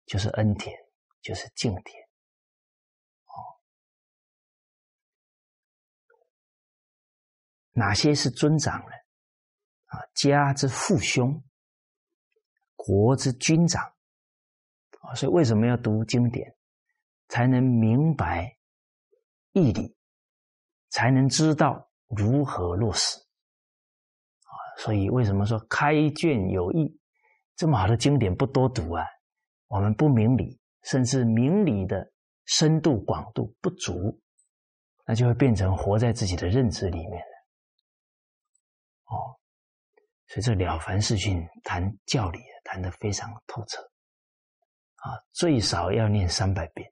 就是恩田，就是敬田。哪些是尊长呢？啊，家之父兄，国之君长啊，所以为什么要读经典，才能明白义理，才能知道如何落实啊？所以为什么说开卷有益？这么好的经典不多读啊？我们不明理，甚至明理的深度广度不足，那就会变成活在自己的认知里面。哦，所以这《了凡四训》谈教理谈的非常透彻，啊，最少要念三百遍，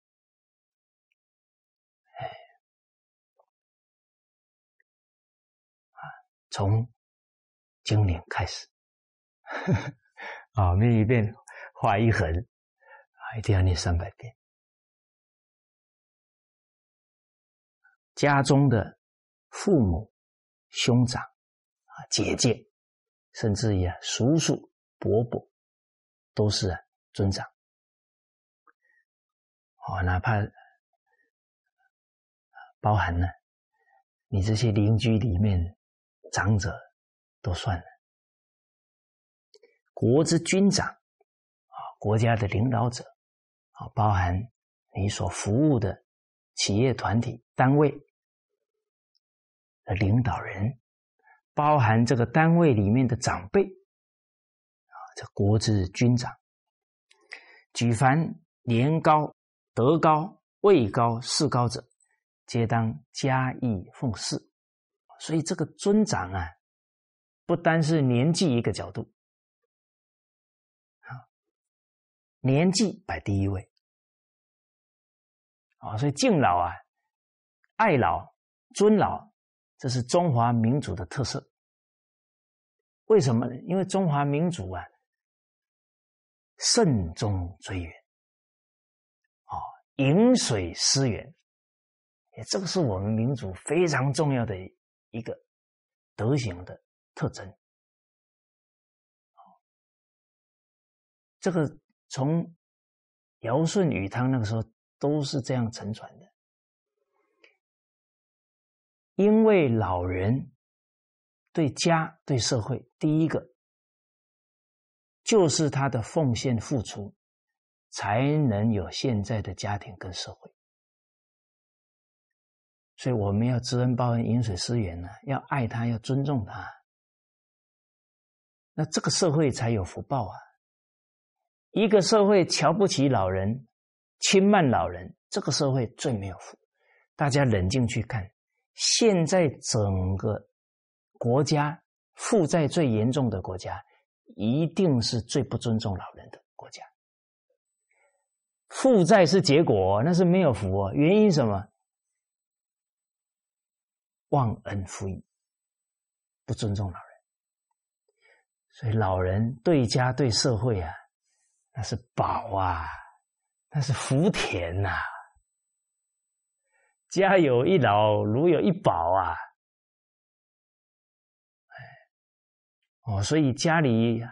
哎，啊，从经典开始，啊，念一遍画一横，啊，一定要念三百遍。家中的父母、兄长。啊姐姐，甚至于啊，叔叔、伯伯，都是啊尊长。哦，哪怕包含呢，你这些邻居里面长者都算了。国之君长啊，国家的领导者啊，包含你所服务的企业团体单位的领导人。包含这个单位里面的长辈啊，这国之君长，举凡年高、德高、位高、势高者，皆当加以奉事。所以这个尊长啊，不单是年纪一个角度，年纪摆第一位，啊，所以敬老啊，爱老、尊老。这是中华民族的特色。为什么呢？因为中华民族啊，慎终追远，啊，饮水思源，这个是我们民族非常重要的一个德行的特征。这个从尧舜禹汤那个时候都是这样承传的。因为老人对家对社会，第一个就是他的奉献付出，才能有现在的家庭跟社会。所以我们要知恩报恩、饮水思源呢，要爱他，要尊重他，那这个社会才有福报啊！一个社会瞧不起老人、轻慢老人，这个社会最没有福。大家冷静去看。现在整个国家负债最严重的国家，一定是最不尊重老人的国家。负债是结果，那是没有福哦。原因什么？忘恩负义，不尊重老人。所以老人对家对社会啊，那是宝啊，那是福田呐。家有一老，如有一宝啊！哦，所以家里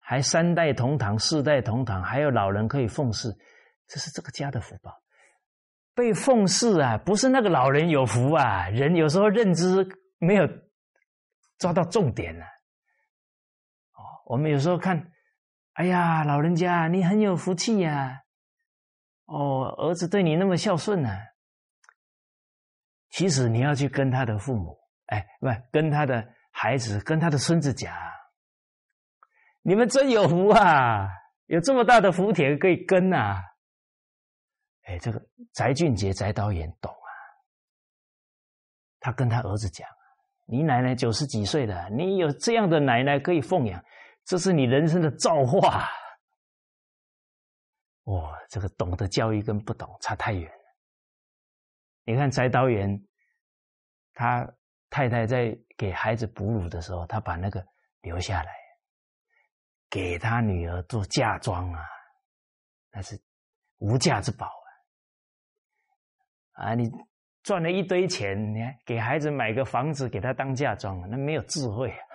还三代同堂、四代同堂，还有老人可以奉祀，这是这个家的福报。被奉祀啊，不是那个老人有福啊，人有时候认知没有抓到重点呢。哦，我们有时候看，哎呀，老人家你很有福气呀！哦，儿子对你那么孝顺呢。其实你要去跟他的父母，哎，不，跟他的孩子、跟他的孙子讲，你们真有福啊，有这么大的福田可以跟呐。哎，这个翟俊杰翟导演懂啊，他跟他儿子讲：“你奶奶九十几岁了，你有这样的奶奶可以奉养，这是你人生的造化。”哇，这个懂得教育跟不懂差太远了。你看翟导演，他太太在给孩子哺乳的时候，他把那个留下来，给他女儿做嫁妆啊，那是无价之宝啊！啊，你赚了一堆钱，你看给孩子买个房子给他当嫁妆，那没有智慧啊，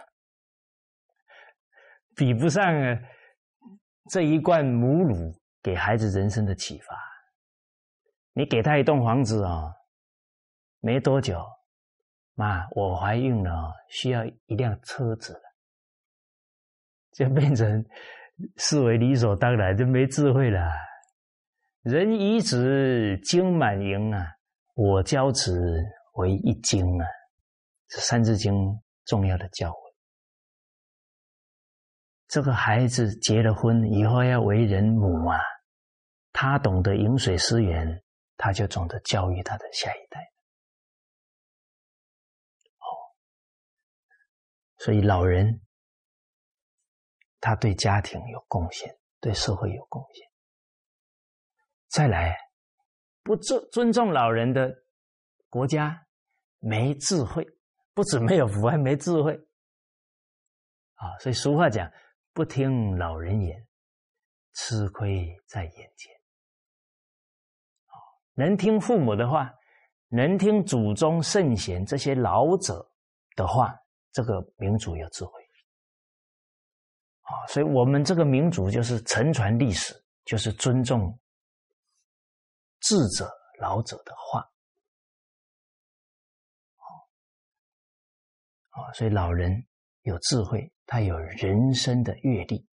比不上啊这一罐母乳给孩子人生的启发。你给他一栋房子啊！没多久，妈，我怀孕了，需要一辆车子了，就变成视为理所当然，就没智慧了。人以子经满盈啊，我教子为一经啊，是《三字经》重要的教诲。这个孩子结了婚以后要为人母啊，他懂得饮水思源，他就懂得教育他的下一代。哦所以，老人他对家庭有贡献，对社会有贡献。再来，不尊尊重老人的国家没智慧，不止没有福，还没智慧。啊，所以俗话讲：“不听老人言，吃亏在眼前。”能听父母的话，能听祖宗圣贤这些老者的话。这个民族有智慧啊，所以我们这个民族就是承传历史，就是尊重智者老者的话啊，所以老人有智慧，他有人生的阅历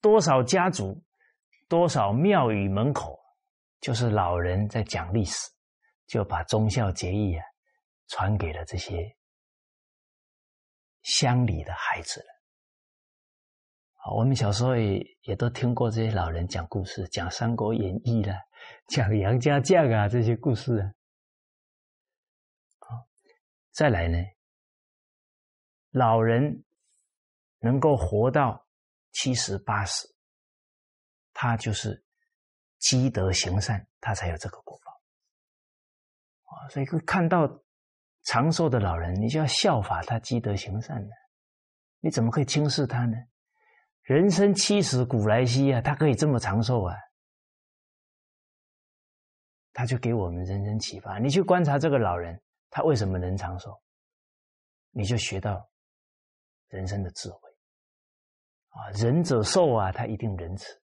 多少家族，多少庙宇门口，就是老人在讲历史，就把忠孝节义啊传给了这些。乡里的孩子了。我们小时候也也都听过这些老人讲故事，讲《三国演义》了，讲杨家将啊这些故事啊。再来呢，老人能够活到七十八十，他就是积德行善，他才有这个果报。啊，所以看到长寿的老人，你就要效法他积德行善呢。你怎么可以轻视他呢？人生七十古来稀啊，他可以这么长寿啊，他就给我们人生启发。你去观察这个老人，他为什么能长寿？你就学到人生的智慧啊！仁者寿啊，他一定仁慈，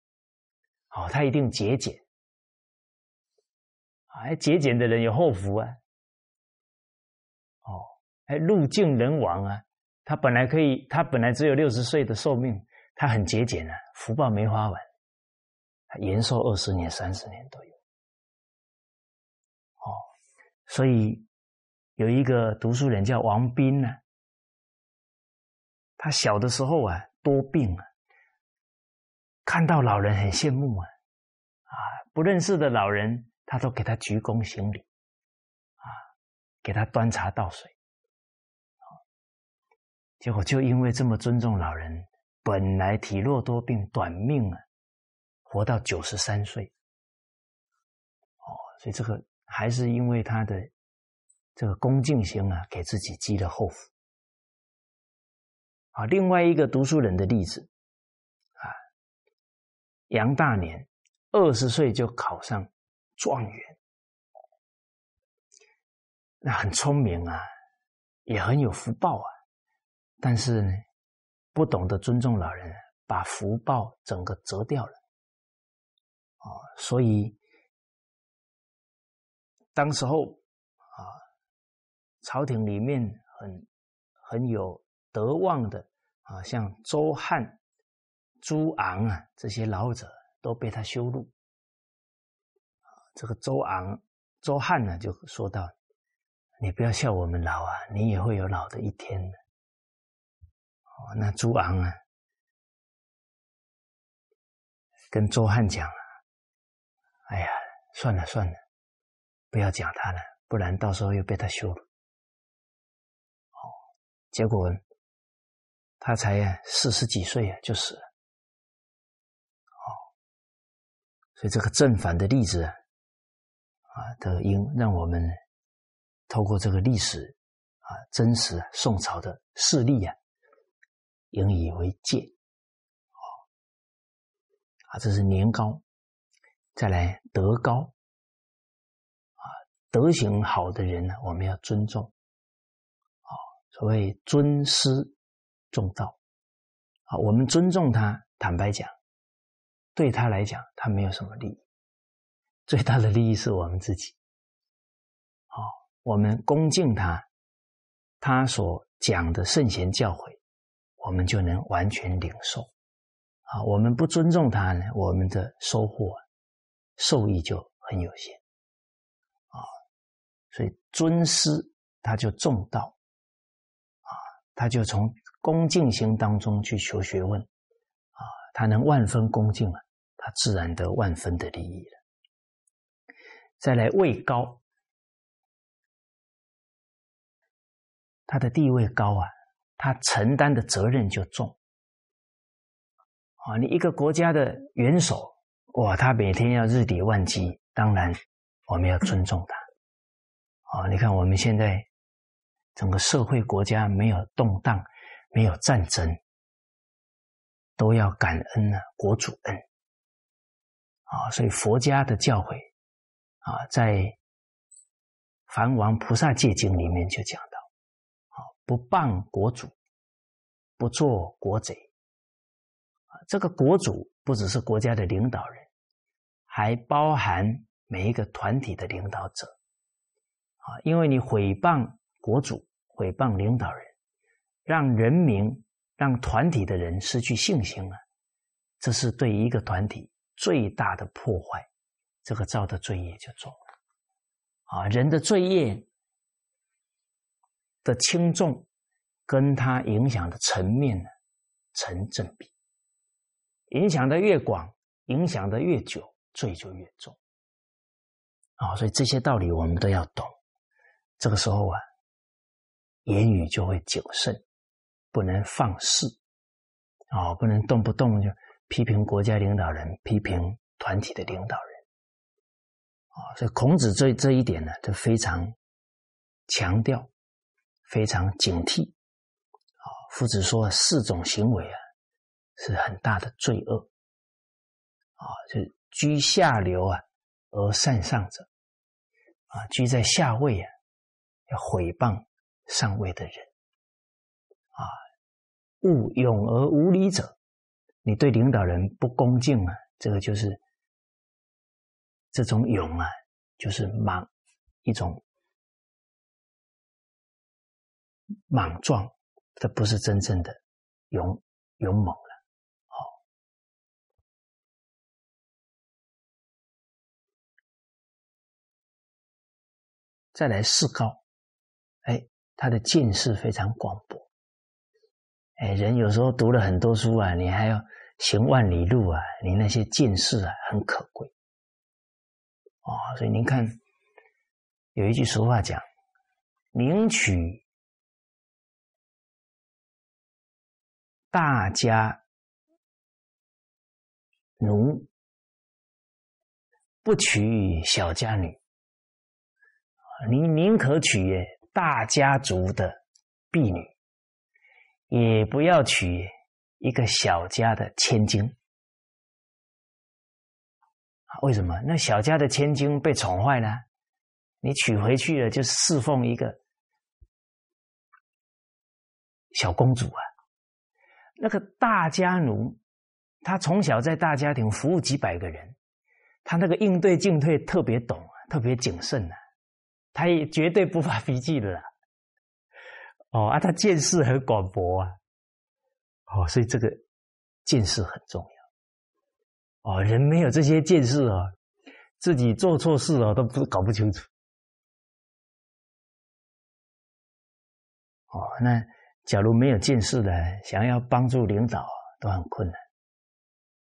哦，他一定节俭啊！节俭的人有后福啊！哦，哎，路尽人亡啊！他本来可以，他本来只有六十岁的寿命。他很节俭啊，福报没花完，延寿二十年、三十年都有。哦，所以有一个读书人叫王斌呢，他小的时候啊多病啊，看到老人很羡慕啊，啊，不认识的老人他都给他鞠躬行礼，啊，给他端茶倒水，结果就因为这么尊重老人。本来体弱多病、短命啊，活到九十三岁，哦，所以这个还是因为他的这个恭敬心啊，给自己积了厚福。啊，另外一个读书人的例子啊，杨大年二十岁就考上状元，那很聪明啊，也很有福报啊，但是呢。不懂得尊重老人，把福报整个折掉了，啊，所以当时候啊，朝廷里面很很有德望的啊，像周汉、朱昂啊这些老者都被他羞辱，这个周昂、周汉呢就说到：“你不要笑我们老啊，你也会有老的一天的。”哦，那朱昂啊，跟周汉讲啊，哎呀，算了算了，不要讲他了，不然到时候又被他羞辱。哦，结果他才四十几岁啊，就死了。哦，所以这个正反的例子啊，啊，都应让我们透过这个历史啊，真实宋朝的事例啊。引以为戒，哦，啊，这是年高，再来德高，啊，德行好的人呢，我们要尊重，啊，所谓尊师重道，啊，我们尊重他，坦白讲，对他来讲，他没有什么利益，最大的利益是我们自己，好，我们恭敬他，他所讲的圣贤教诲。我们就能完全领受啊！我们不尊重他呢，我们的收获受益就很有限啊！所以尊师他就重道啊，他就从恭敬心当中去求学问啊，他能万分恭敬了，他自然得万分的利益了。再来位高，他的地位高啊。他承担的责任就重啊！你一个国家的元首，哇，他每天要日理万机，当然我们要尊重他啊！你看我们现在整个社会国家没有动荡，没有战争，都要感恩啊，国主恩啊！所以佛家的教诲啊，在《梵王菩萨戒经》里面就讲到。啊不谤国主，不做国贼。这个国主不只是国家的领导人，还包含每一个团体的领导者。啊，因为你毁谤国主，毁谤领导人，让人民、让团体的人失去信心了，这是对一个团体最大的破坏。这个造的罪业就重了。啊，人的罪业。的轻重，跟他影响的层面呢成正比。影响的越广，影响的越久，罪就越重。啊，所以这些道理我们都要懂。这个时候啊，言语就会谨慎，不能放肆，啊，不能动不动就批评国家领导人，批评团体的领导人。啊，所以孔子这这一点呢，就非常强调，非常警惕。啊，夫子说四种行为啊。是很大的罪恶啊！就居下流啊，而善上者啊，居在下位啊，要毁谤上位的人，勿勇而无礼者，你对领导人不恭敬啊，这个就是这种勇啊，就是莽一种莽撞，这不是真正的勇勇猛了。好。再来四高，哎，他的见识非常广博。哎，人有时候读了很多书啊，你还要行万里路啊，你那些见识啊很可贵。哦，所以您看，有一句俗话讲：“宁取大家奴，不娶小家女。”你宁可娶大家族的婢女，也不要娶一个小家的千金。为什么？那小家的千金被宠坏了，你娶回去了就侍奉一个小公主啊。那个大家奴，他从小在大家庭服务几百个人，他那个应对进退特别懂，特别谨慎啊。他也绝对不发脾气的啦，哦啊，他见识很广博啊，哦，所以这个见识很重要，哦，人没有这些见识啊，自己做错事啊都不搞不清楚，哦，那假如没有见识的，想要帮助领导都很困难，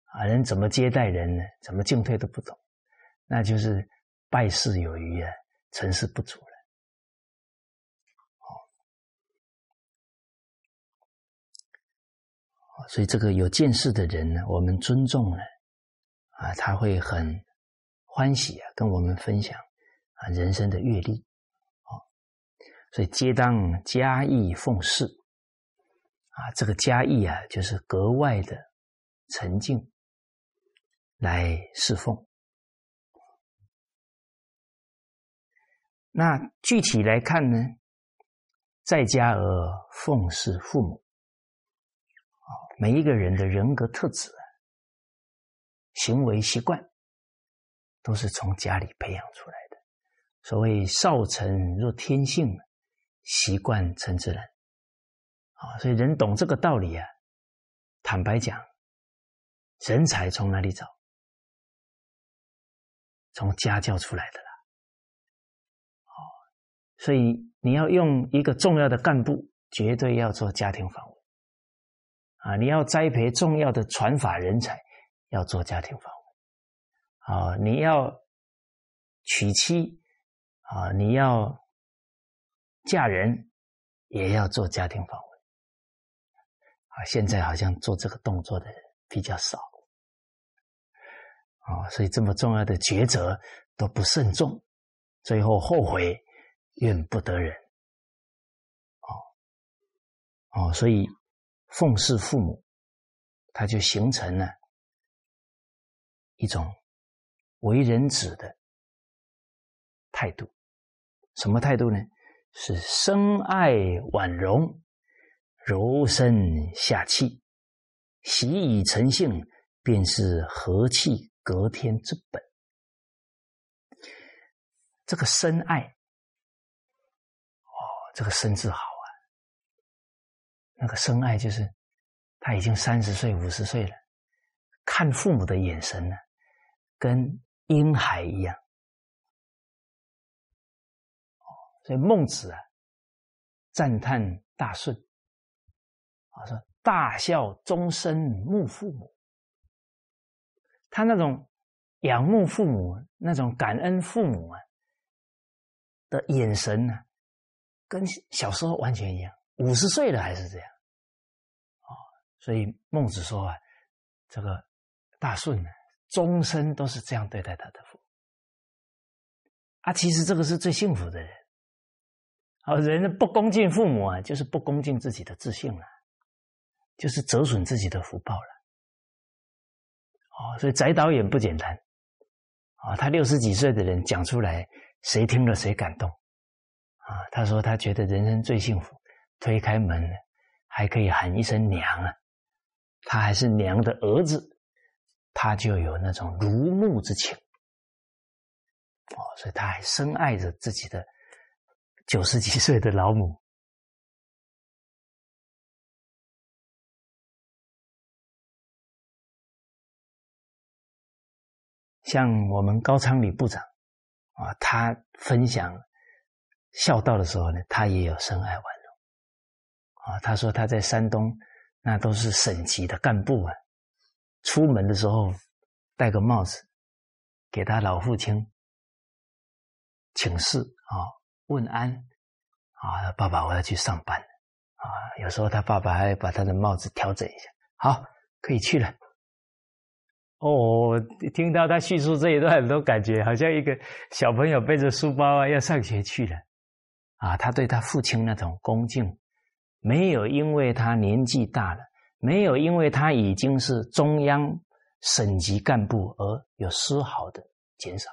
啊，人怎么接待人呢？怎么进退都不懂，那就是败事有余啊。成事不足了，所以这个有见识的人呢，我们尊重呢，啊，他会很欢喜啊，跟我们分享啊人生的阅历，哦，所以皆当嘉义奉事，啊，这个嘉义啊，就是格外的沉静来侍奉。那具体来看呢，在家而奉事父母，每一个人的人格特质、行为习惯，都是从家里培养出来的。所谓少成若天性，习惯成自然。啊，所以人懂这个道理啊，坦白讲，人才从哪里找？从家教出来的啦。哦。所以你要用一个重要的干部，绝对要做家庭访问啊！你要栽培重要的传法人才，要做家庭访问啊！你要娶妻啊！你要嫁人，也要做家庭访问啊！现在好像做这个动作的人比较少啊！所以这么重要的抉择都不慎重，最后后悔。怨不得人，哦哦，所以奉事父母，他就形成了一种为人子的态度。什么态度呢？是深爱婉容，柔声下气，习以成性，便是和气隔天之本。这个深爱。哦这个生字好，那个深爱就是他已经三十岁、五十岁了，看父母的眼神呢，跟婴孩一样。所以孟子啊赞叹大顺啊，说大孝终身慕父母。他那种仰慕父母、那种感恩父母啊的眼神呢，跟小时候完全一样。五十岁了还是这样，啊，所以孟子说啊，这个大顺呢，终身都是这样对待他的父。啊，其实这个是最幸福的人。啊，人不恭敬父母啊，就是不恭敬自己的自信了，就是折损自己的福报了。哦，所以翟导演不简单，啊，他六十几岁的人讲出来，谁听了谁感动，啊，他说他觉得人生最幸福，推开门还可以喊一声娘啊，他还是娘的儿子，他就有那种如沐之情，哦，所以他还深爱着自己的九十几岁的老母。像我们高昌礼部长啊，他分享孝道的时候呢，他也有深爱婉容啊。他说他在山东，那都是省级的干部啊，出门的时候戴个帽子，给他老父亲请示啊，问安啊，爸爸我要去上班啊。有时候他爸爸还把他的帽子调整一下，好，可以去了。哦，听到他叙述这一段，都感觉好像一个小朋友背着书包啊，要上学去了。啊，他对他父亲那种恭敬，没有因为他年纪大了，没有因为他已经是中央省级干部而有丝毫的减少。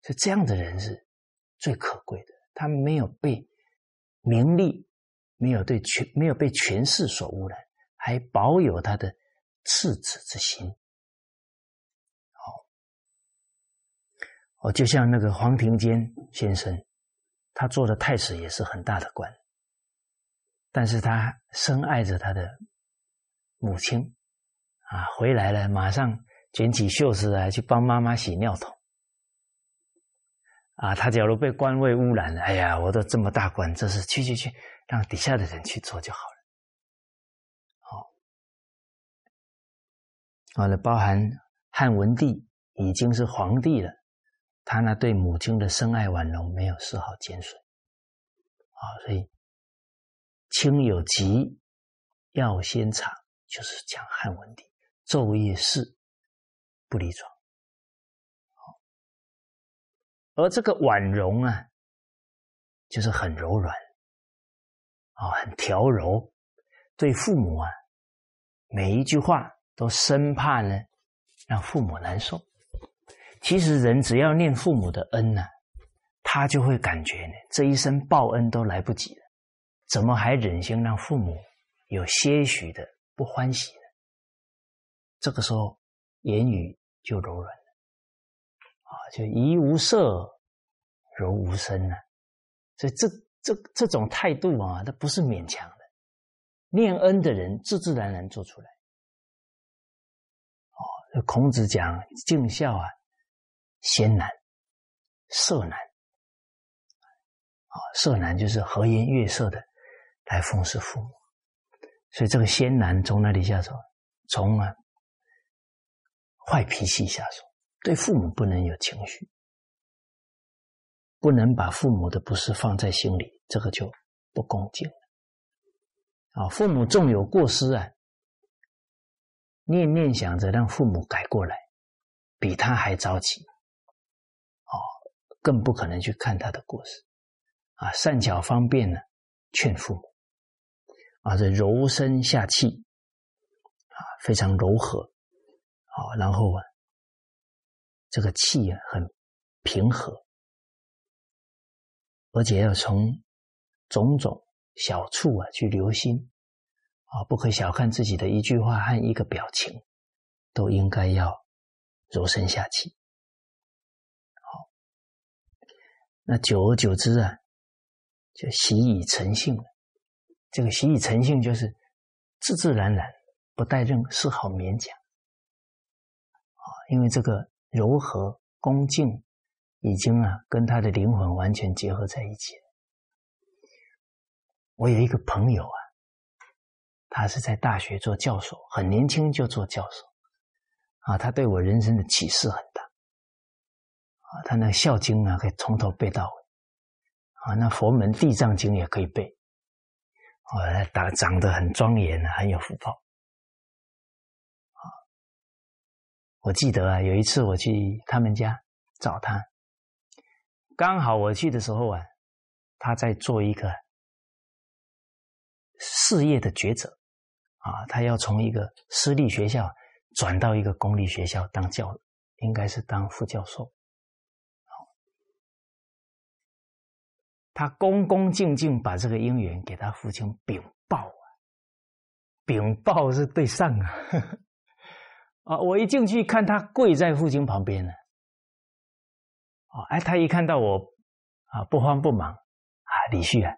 所以这样的人是最可贵的，他没有被名利，没有对权，没有被权势所污染，还保有他的赤子之心。好哦，就像那个黄庭坚先生，他做的太史也是很大的官，但是他深爱着他的母亲，啊，回来了马上卷起袖子来去帮妈妈洗尿桶，啊，他假如被官位污染了，哎呀，我都这么大官，这是去去去，让底下的人去做就好了，好，好了，包含汉文帝已经是皇帝了。他那对母亲的深爱婉容没有丝毫减损，啊，所以亲有疾药先尝，就是讲汉文帝昼夜侍不离床，而这个婉容啊，就是很柔软，啊，很调柔，对父母啊，每一句话都生怕呢让父母难受。其实人只要念父母的恩呢，他就会感觉呢，这一生报恩都来不及了，怎么还忍心让父母有些许的不欢喜呢？这个时候言语就柔软了，啊，就怡无色，柔无声呢。所以这这这种态度啊，它不是勉强的，念恩的人自自然然做出来。哦，孔子讲尽孝啊。先难、色难，啊，色难就是和颜悦色的来奉侍父母，所以这个先男从哪里下手？从啊坏脾气下手，对父母不能有情绪，不能把父母的不是放在心里，这个就不恭敬了。啊，父母纵有过失啊，念念想着让父母改过来，比他还着急。啊更不可能去看他的过失，啊，善巧方便呢，劝父母，啊，这柔声下气，啊，非常柔和，啊，然后啊，这个气很平和，而且要从种种小处啊去留心，啊，不可小看自己的一句话和一个表情，都应该要柔声下气。好那久而久之啊，就习以成性了。这个习以成性就是自自然然，不带任何丝毫勉强啊。因为这个柔和恭敬已经啊，跟他的灵魂完全结合在一起了。我有一个朋友啊，他是在大学做教授，很年轻就做教授，啊，他对我人生的启示很大，啊，他那《孝经》啊可以从头背到尾，啊，那佛门《地藏经》也可以背，啊，长长得很庄严很有福报，啊，我记得啊，有一次我去他们家找他，刚好我去的时候啊，他在做一个。事业的抉择啊，他要从一个私立学校转到一个公立学校当教，应该是当副教授。他恭恭敬敬把这个姻缘给他父亲禀报啊，禀报是对上啊。啊，我一进去看他跪在父亲旁边呢。哦，哎，他一看到我啊，不慌不忙啊，李旭啊。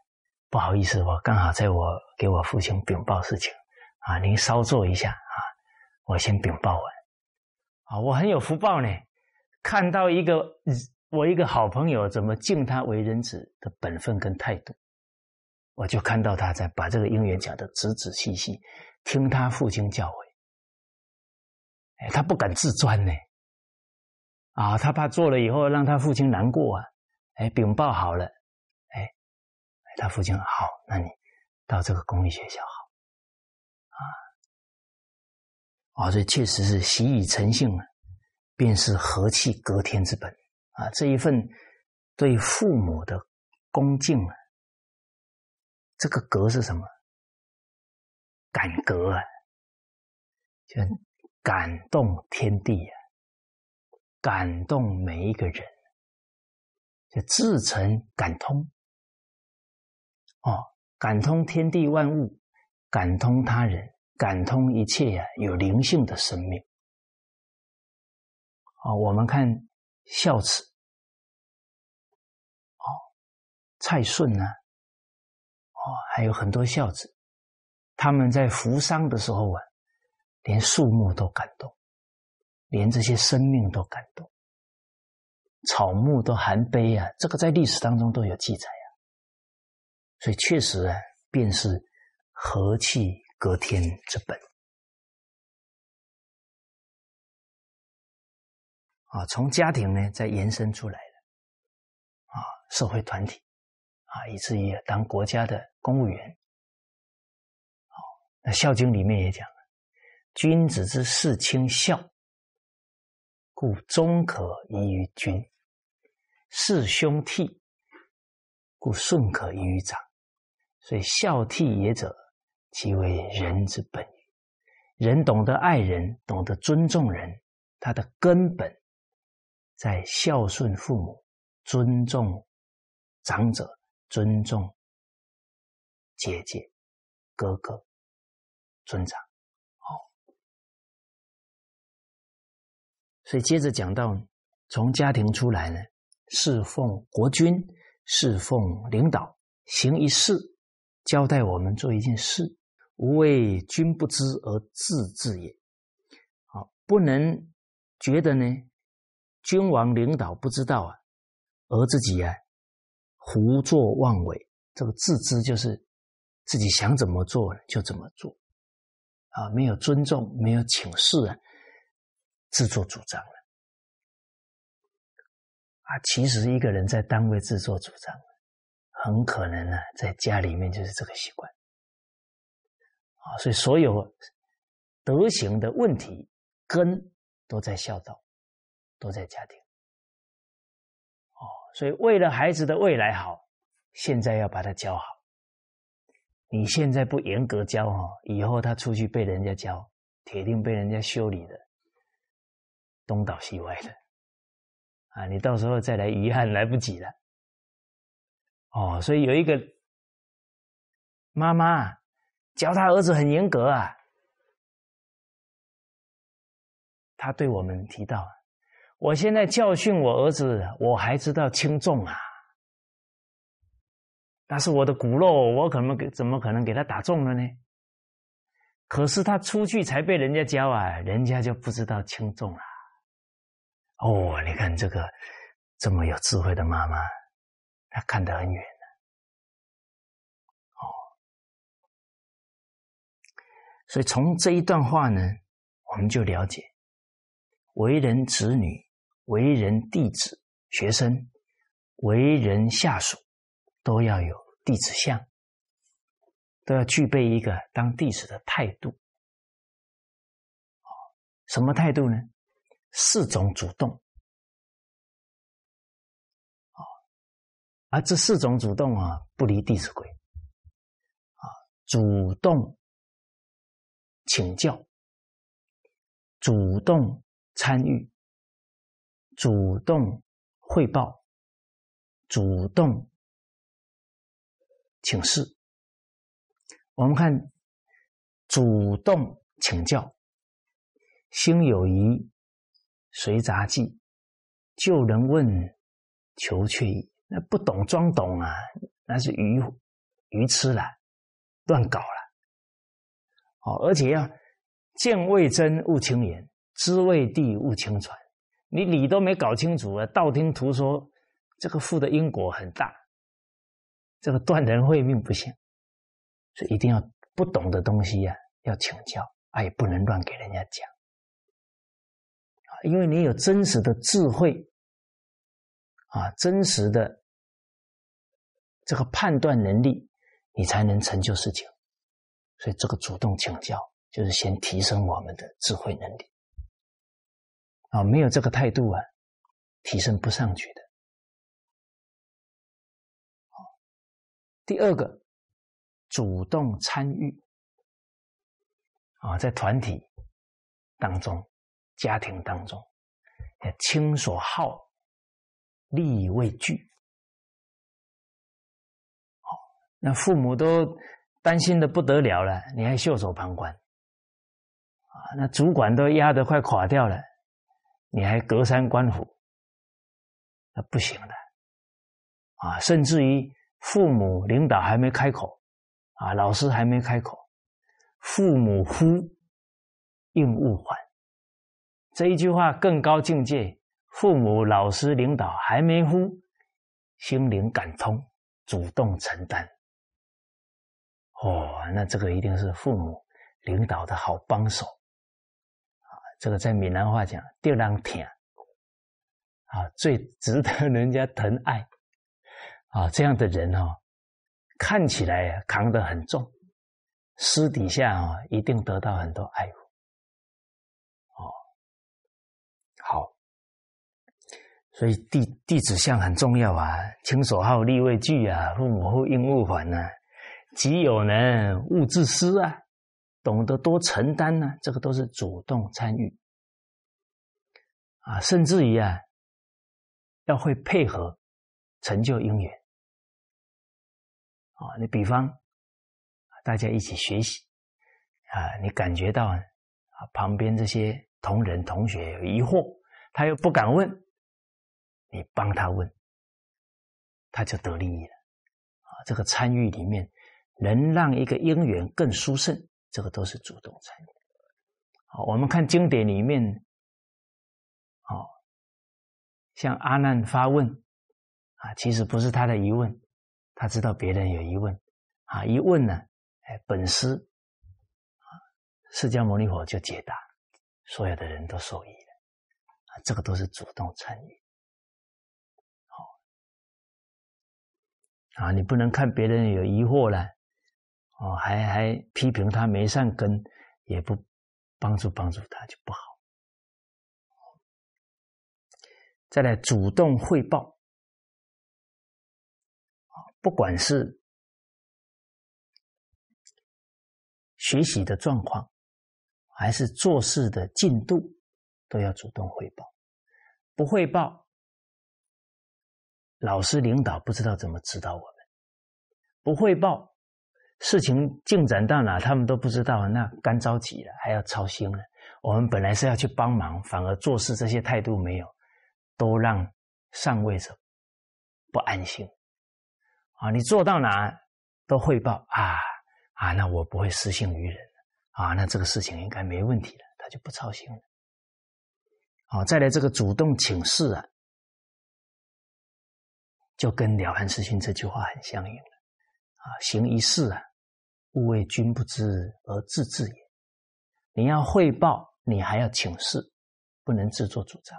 不好意思，我刚好在我给我父亲禀报事情啊，您稍坐一下啊，我先禀报完啊，我很有福报呢，看到一个我一个好朋友怎么敬他为人子的本分跟态度，我就看到他在把这个姻缘讲的仔仔细细，听他父亲教诲，哎，他不敢自专呢，啊，他怕做了以后让他父亲难过啊，哎，禀报好了。哎他父亲好，那你到这个公立学校好。啊，啊，所以确实是习以成性啊，便是和气隔天之本。啊。这一份对父母的恭敬啊，这个格是什么？感格啊，就感动天地啊，感动每一个人，就自成感通。哦，感通天地万物，感通他人，感通一切呀，有灵性的生命。哦，我们看孝子，哦，蔡顺呢，哦，还有很多孝子，他们在扶丧的时候啊，连树木都感动，连这些生命都感动，草木都含悲啊，这个在历史当中都有记载啊。所以确实啊，便是和气隔天之本。啊。从家庭呢，再延伸出来的啊，社会团体啊，以至于当国家的公务员。好，那《孝经》里面也讲了：“君子之事亲孝，故忠可依于君；事兄悌，故顺可依于长。”所以孝悌也者，其为人之本人懂得爱人，懂得尊重人，他的根本在孝顺父母、尊重长者、尊重姐姐、哥哥、尊长。好，所以接着讲到从家庭出来呢，侍奉国君，侍奉领导，行一事。交代我们做一件事，无为君不知而自治也。好，不能觉得呢，君王领导不知道啊，而自己啊胡作妄为。这个自知就是自己想怎么做就怎么做啊，没有尊重，没有请示啊，自作主张了啊。其实一个人在单位自作主张。很可能呢，在家里面就是这个习惯啊，所以所有德行的问题根都在孝道，都在家庭哦。所以为了孩子的未来好，现在要把他教好。你现在不严格教哈，以后他出去被人家教，铁定被人家修理的东倒西歪的啊！你到时候再来遗憾来不及了。哦，所以有一个妈妈教他儿子很严格啊，他对我们提到：我现在教训我儿子，我还知道轻重啊。但是我的骨肉，我可能给怎么可能给他打中了呢？可是他出去才被人家教啊，人家就不知道轻重了。哦，你看这个这么有智慧的妈妈。她看得很远哦。所以从这一段话呢，我们就了解，为人子女、为人弟子、学生、为人下属，都要有弟子相，都要具备一个当弟子的态度。什么态度呢？四种主动。而这四种主动啊，不离《弟子规》啊，主动请教，主动参与，主动汇报，主动请示。我们看主动请教，心有疑，随杂记，救人问，求却意。那不懂装懂啊，那是愚愚痴了，乱搞了。哦，而且要见未真勿轻言，知未地勿轻传。你理都没搞清楚啊，道听途说，这个负的因果很大，这个断人慧命不行。所以一定要不懂的东西呀，要请教，啊，也不能乱给人家讲啊，因为你有真实的智慧。啊，真实的这个判断能力，你才能成就事情。所以，这个主动请教，就是先提升我们的智慧能力。啊，没有这个态度啊，提升不上去的。第二个，主动参与。啊，在团体当中、家庭当中，要亲所好。利畏惧，哦，那父母都担心的不得了了，你还袖手旁观，啊，那主管都压得快垮掉了，你还隔山观虎，那不行的，啊，甚至于父母领导还没开口，啊，老师还没开口，父母呼应勿缓，这一句话更高境界。父母、老师、领导还没呼，心灵感通，主动承担。哦，那这个一定是父母、领导的好帮手！这个在闽南话讲“吊郎挺”，啊，最值得人家疼爱啊！这样的人哦，看起来扛得很重，私底下啊，一定得到很多爱护。哦，好所以弟弟子相很重要啊，亲所好，立位具啊，父母后应勿缓呐，己有能勿自私啊，懂得多承担呢，这个都是主动参与啊，甚至于啊，要会配合成就因缘啊，你比方大家一起学习啊，你感觉到啊，旁边这些同仁同学有疑惑，他又不敢问。你帮他问，他就得利益了啊！这个参与里面，能让一个因缘更殊胜，这个都是主动参与。好，我们看经典里面，哦，像阿难发问啊，其实不是他的疑问，他知道别人有疑问啊，一问呢，哎，本师，释迦牟尼佛就解答，所有的人都受益了啊，这个都是主动参与。啊，你不能看别人有疑惑了，哦，还还批评他没善根，也不帮助帮助他就不好。再来主动汇报，不管是学习的状况，还是做事的进度，都要主动汇报。不汇报。老师领导不知道怎么指导我们，不汇报事情进展到哪，他们都不知道，那干着急了，还要操心了。我们本来是要去帮忙，反而做事这些态度没有，都让上位者不安心。啊，你做到哪都汇报啊啊，那我不会失信于人啊，那这个事情应该没问题了，他就不操心了。好，再来这个主动请示啊。就跟了凡四训这句话很相应了啊！行一事啊，勿为君不知而自治也。你要汇报，你还要请示，不能自作主张。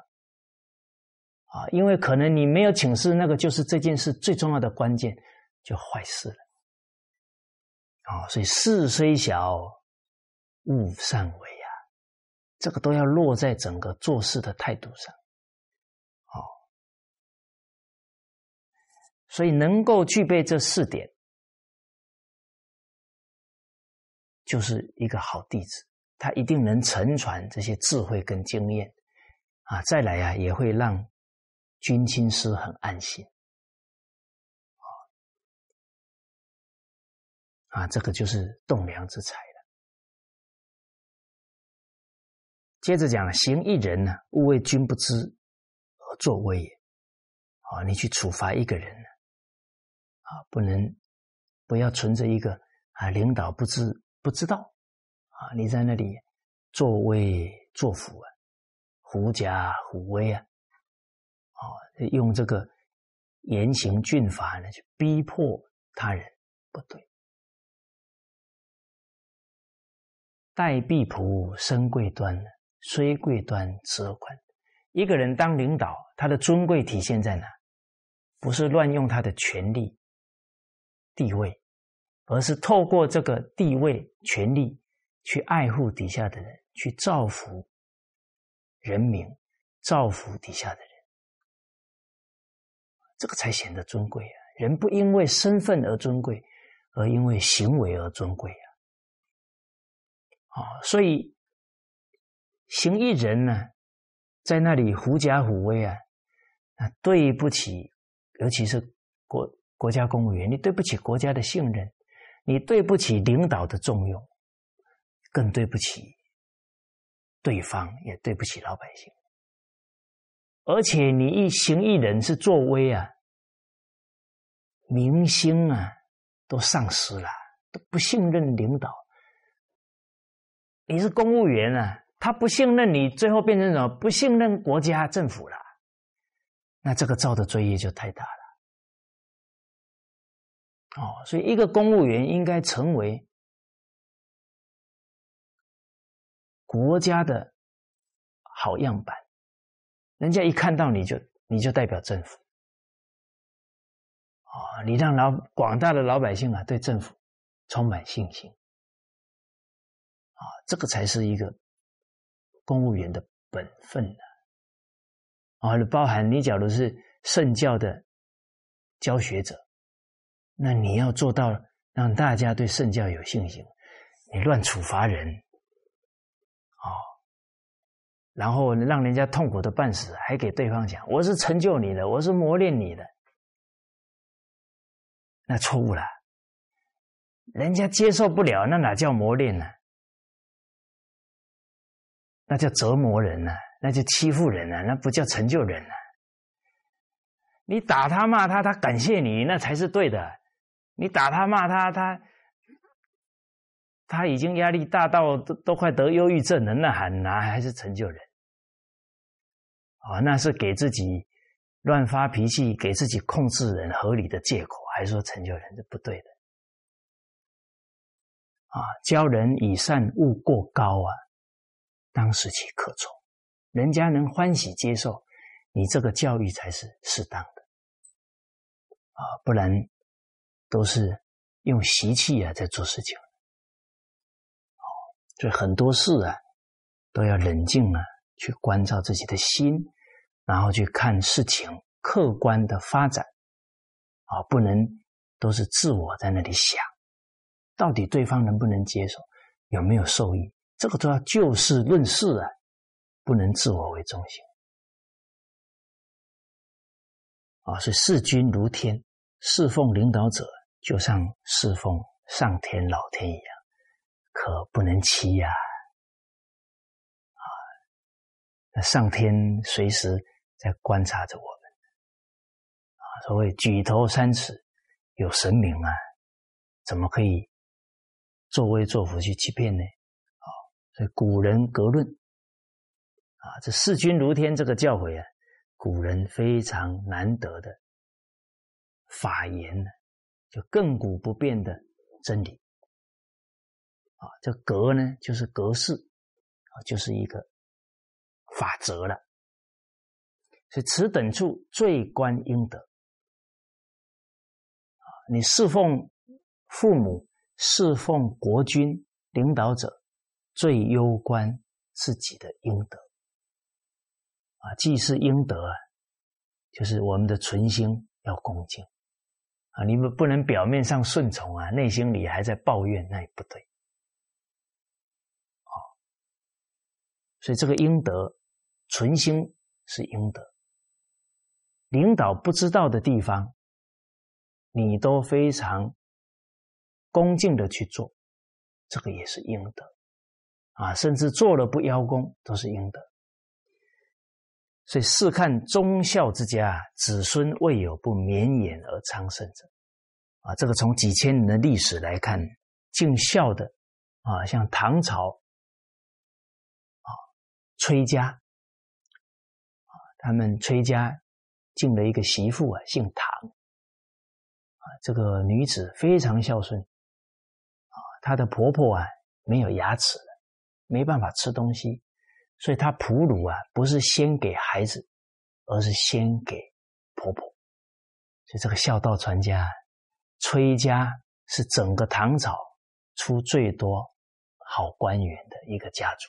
啊，因为可能你没有请示，那个就是这件事最重要的关键，就坏事了。啊，所以事虽小，勿擅为啊，这个都要落在整个做事的态度上。好，所以能够具备这四点，就是一个好弟子，他一定能承传这些智慧跟经验啊，再来呀，也会让。君亲师很安心，啊，啊，这个就是栋梁之才了。接着讲，行一人呢，勿为君不知而作威也。啊，你去处罚一个人呢，啊，不能不要存着一个啊，领导不知不知道啊，你在那里作威作福啊，狐假虎威啊。啊用这个严刑峻法呢，去逼迫他人，不对。待婢仆身贵端，虽贵端则宽。一个人当领导，他的尊贵体现在哪？不是乱用他的权力、地位，而是透过这个地位、权力去爱护底下的人，去造福人民，造福底下的人。这个才显得尊贵啊！人不因为身份而尊贵，而因为行为而尊贵啊！啊，所以行一人呢，在那里狐假虎威啊，那对不起，尤其是国国家公务员，你对不起国家的信任，你对不起领导的重用，更对不起对方，也对不起老百姓。而且你一行一人是作威啊，明星啊都丧失了，都不信任领导。你是公务员啊，他不信任你，最后变成什么？不信任国家政府了。那这个造的罪业就太大了。哦，所以一个公务员应该成为国家的好样板。人家一看到你就你就代表政府，啊，你让老广大的老百姓啊对政府充满信心，啊，这个才是一个公务员的本分呢，啊，包含你假如是圣教的教学者，那你要做到让大家对圣教有信心，你乱处罚人，哦。然后让人家痛苦的半死，还给对方讲我是成就你的，我是磨练你的，那错误了。人家接受不了，那哪叫磨练呢？那叫折磨人呢，那叫欺负人呢，那不叫成就人呢。你打他骂他，他感谢你，那才是对的。你打他骂他，他他已经压力大到都都快得忧郁症了，那还哪还是成就人？啊，那是给自己乱发脾气，给自己控制人合理的借口，还是说成就人？这不对的。啊，教人以善勿过高啊，当时其可从，人家能欢喜接受，你这个教育才是适当的。啊，不然都是用习气啊在做事情。哦，所以很多事啊都要冷静啊，去关照自己的心。然后去看事情客观的发展，啊，不能都是自我在那里想，到底对方能不能接受，有没有受益，这个都要就事论事啊，不能自我为中心，啊，所以事君如天，侍奉领导者就像侍奉上天老天一样，可不能欺呀，啊，那上天随时。在观察着我们，啊，所谓举头三尺有神明啊，怎么可以作威作福去欺骗呢？啊，所以古人格论啊，这视君如天这个教诲啊，古人非常难得的法言呢，就亘古不变的真理啊。这格呢，就是格式啊就是一个法则了。所以此等处最观应得啊！你侍奉父母、侍奉国君领导者，最攸关自己的应得啊！既是应得啊，就是我们的存心要恭敬啊！你们不能表面上顺从啊，内心里还在抱怨，那也不对。所以这个应得，存心是应得。领导不知道的地方，你都非常恭敬的去做，这个也是应得啊。甚至做了不邀功，都是应得。所以试看忠孝之家，子孙未有不绵延而昌盛者啊。这个从几千年的历史来看，尽孝的啊，像唐朝。啊崔家啊，他们崔家进了一个媳妇啊，姓唐啊，这个女子非常孝顺啊，她的婆婆啊没有牙齿了，没办法吃东西，所以他哺乳啊不是先给孩子，而是先给婆婆，所以这个孝道传家，崔家是整个唐朝出最多好官员的一个家族。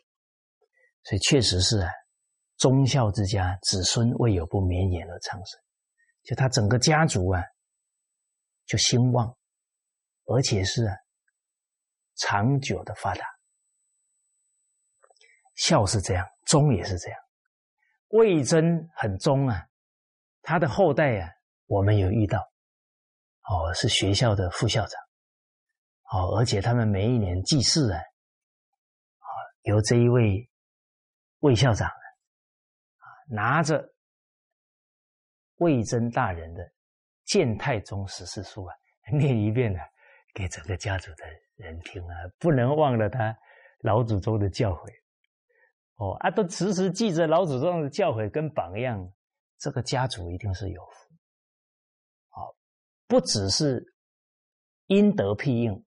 所以确实是啊，忠孝之家，子孙未有不绵延而昌盛。就他整个家族啊，就兴旺，而且是，长久的发达。孝是这样，忠也是这样。魏征很忠啊，他的后代啊，我们有遇到，哦，是学校的副校长，哦，而且他们每一年祭祀啊，啊，由这一位。魏校长啊，拿着魏征大人的《谏太宗十四书》啊，念一遍呢，给整个家族的人听啊，不能忘了他老祖宗的教诲哦啊，都时时记着老祖宗的教诲跟榜样，这个家族一定是有福。好，不只是因德庇应，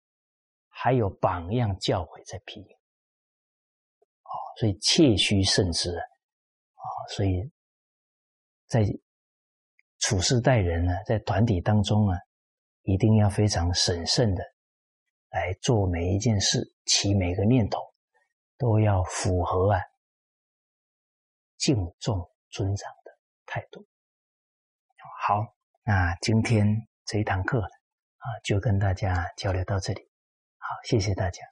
还有榜样教诲在庇应。所以切须慎之啊！所以在处事待人呢，在团体当中啊，一定要非常审慎的来做每一件事，起每个念头都要符合啊敬重尊长的态度。好，那今天这一堂课啊，就跟大家交流到这里。好，谢谢大家。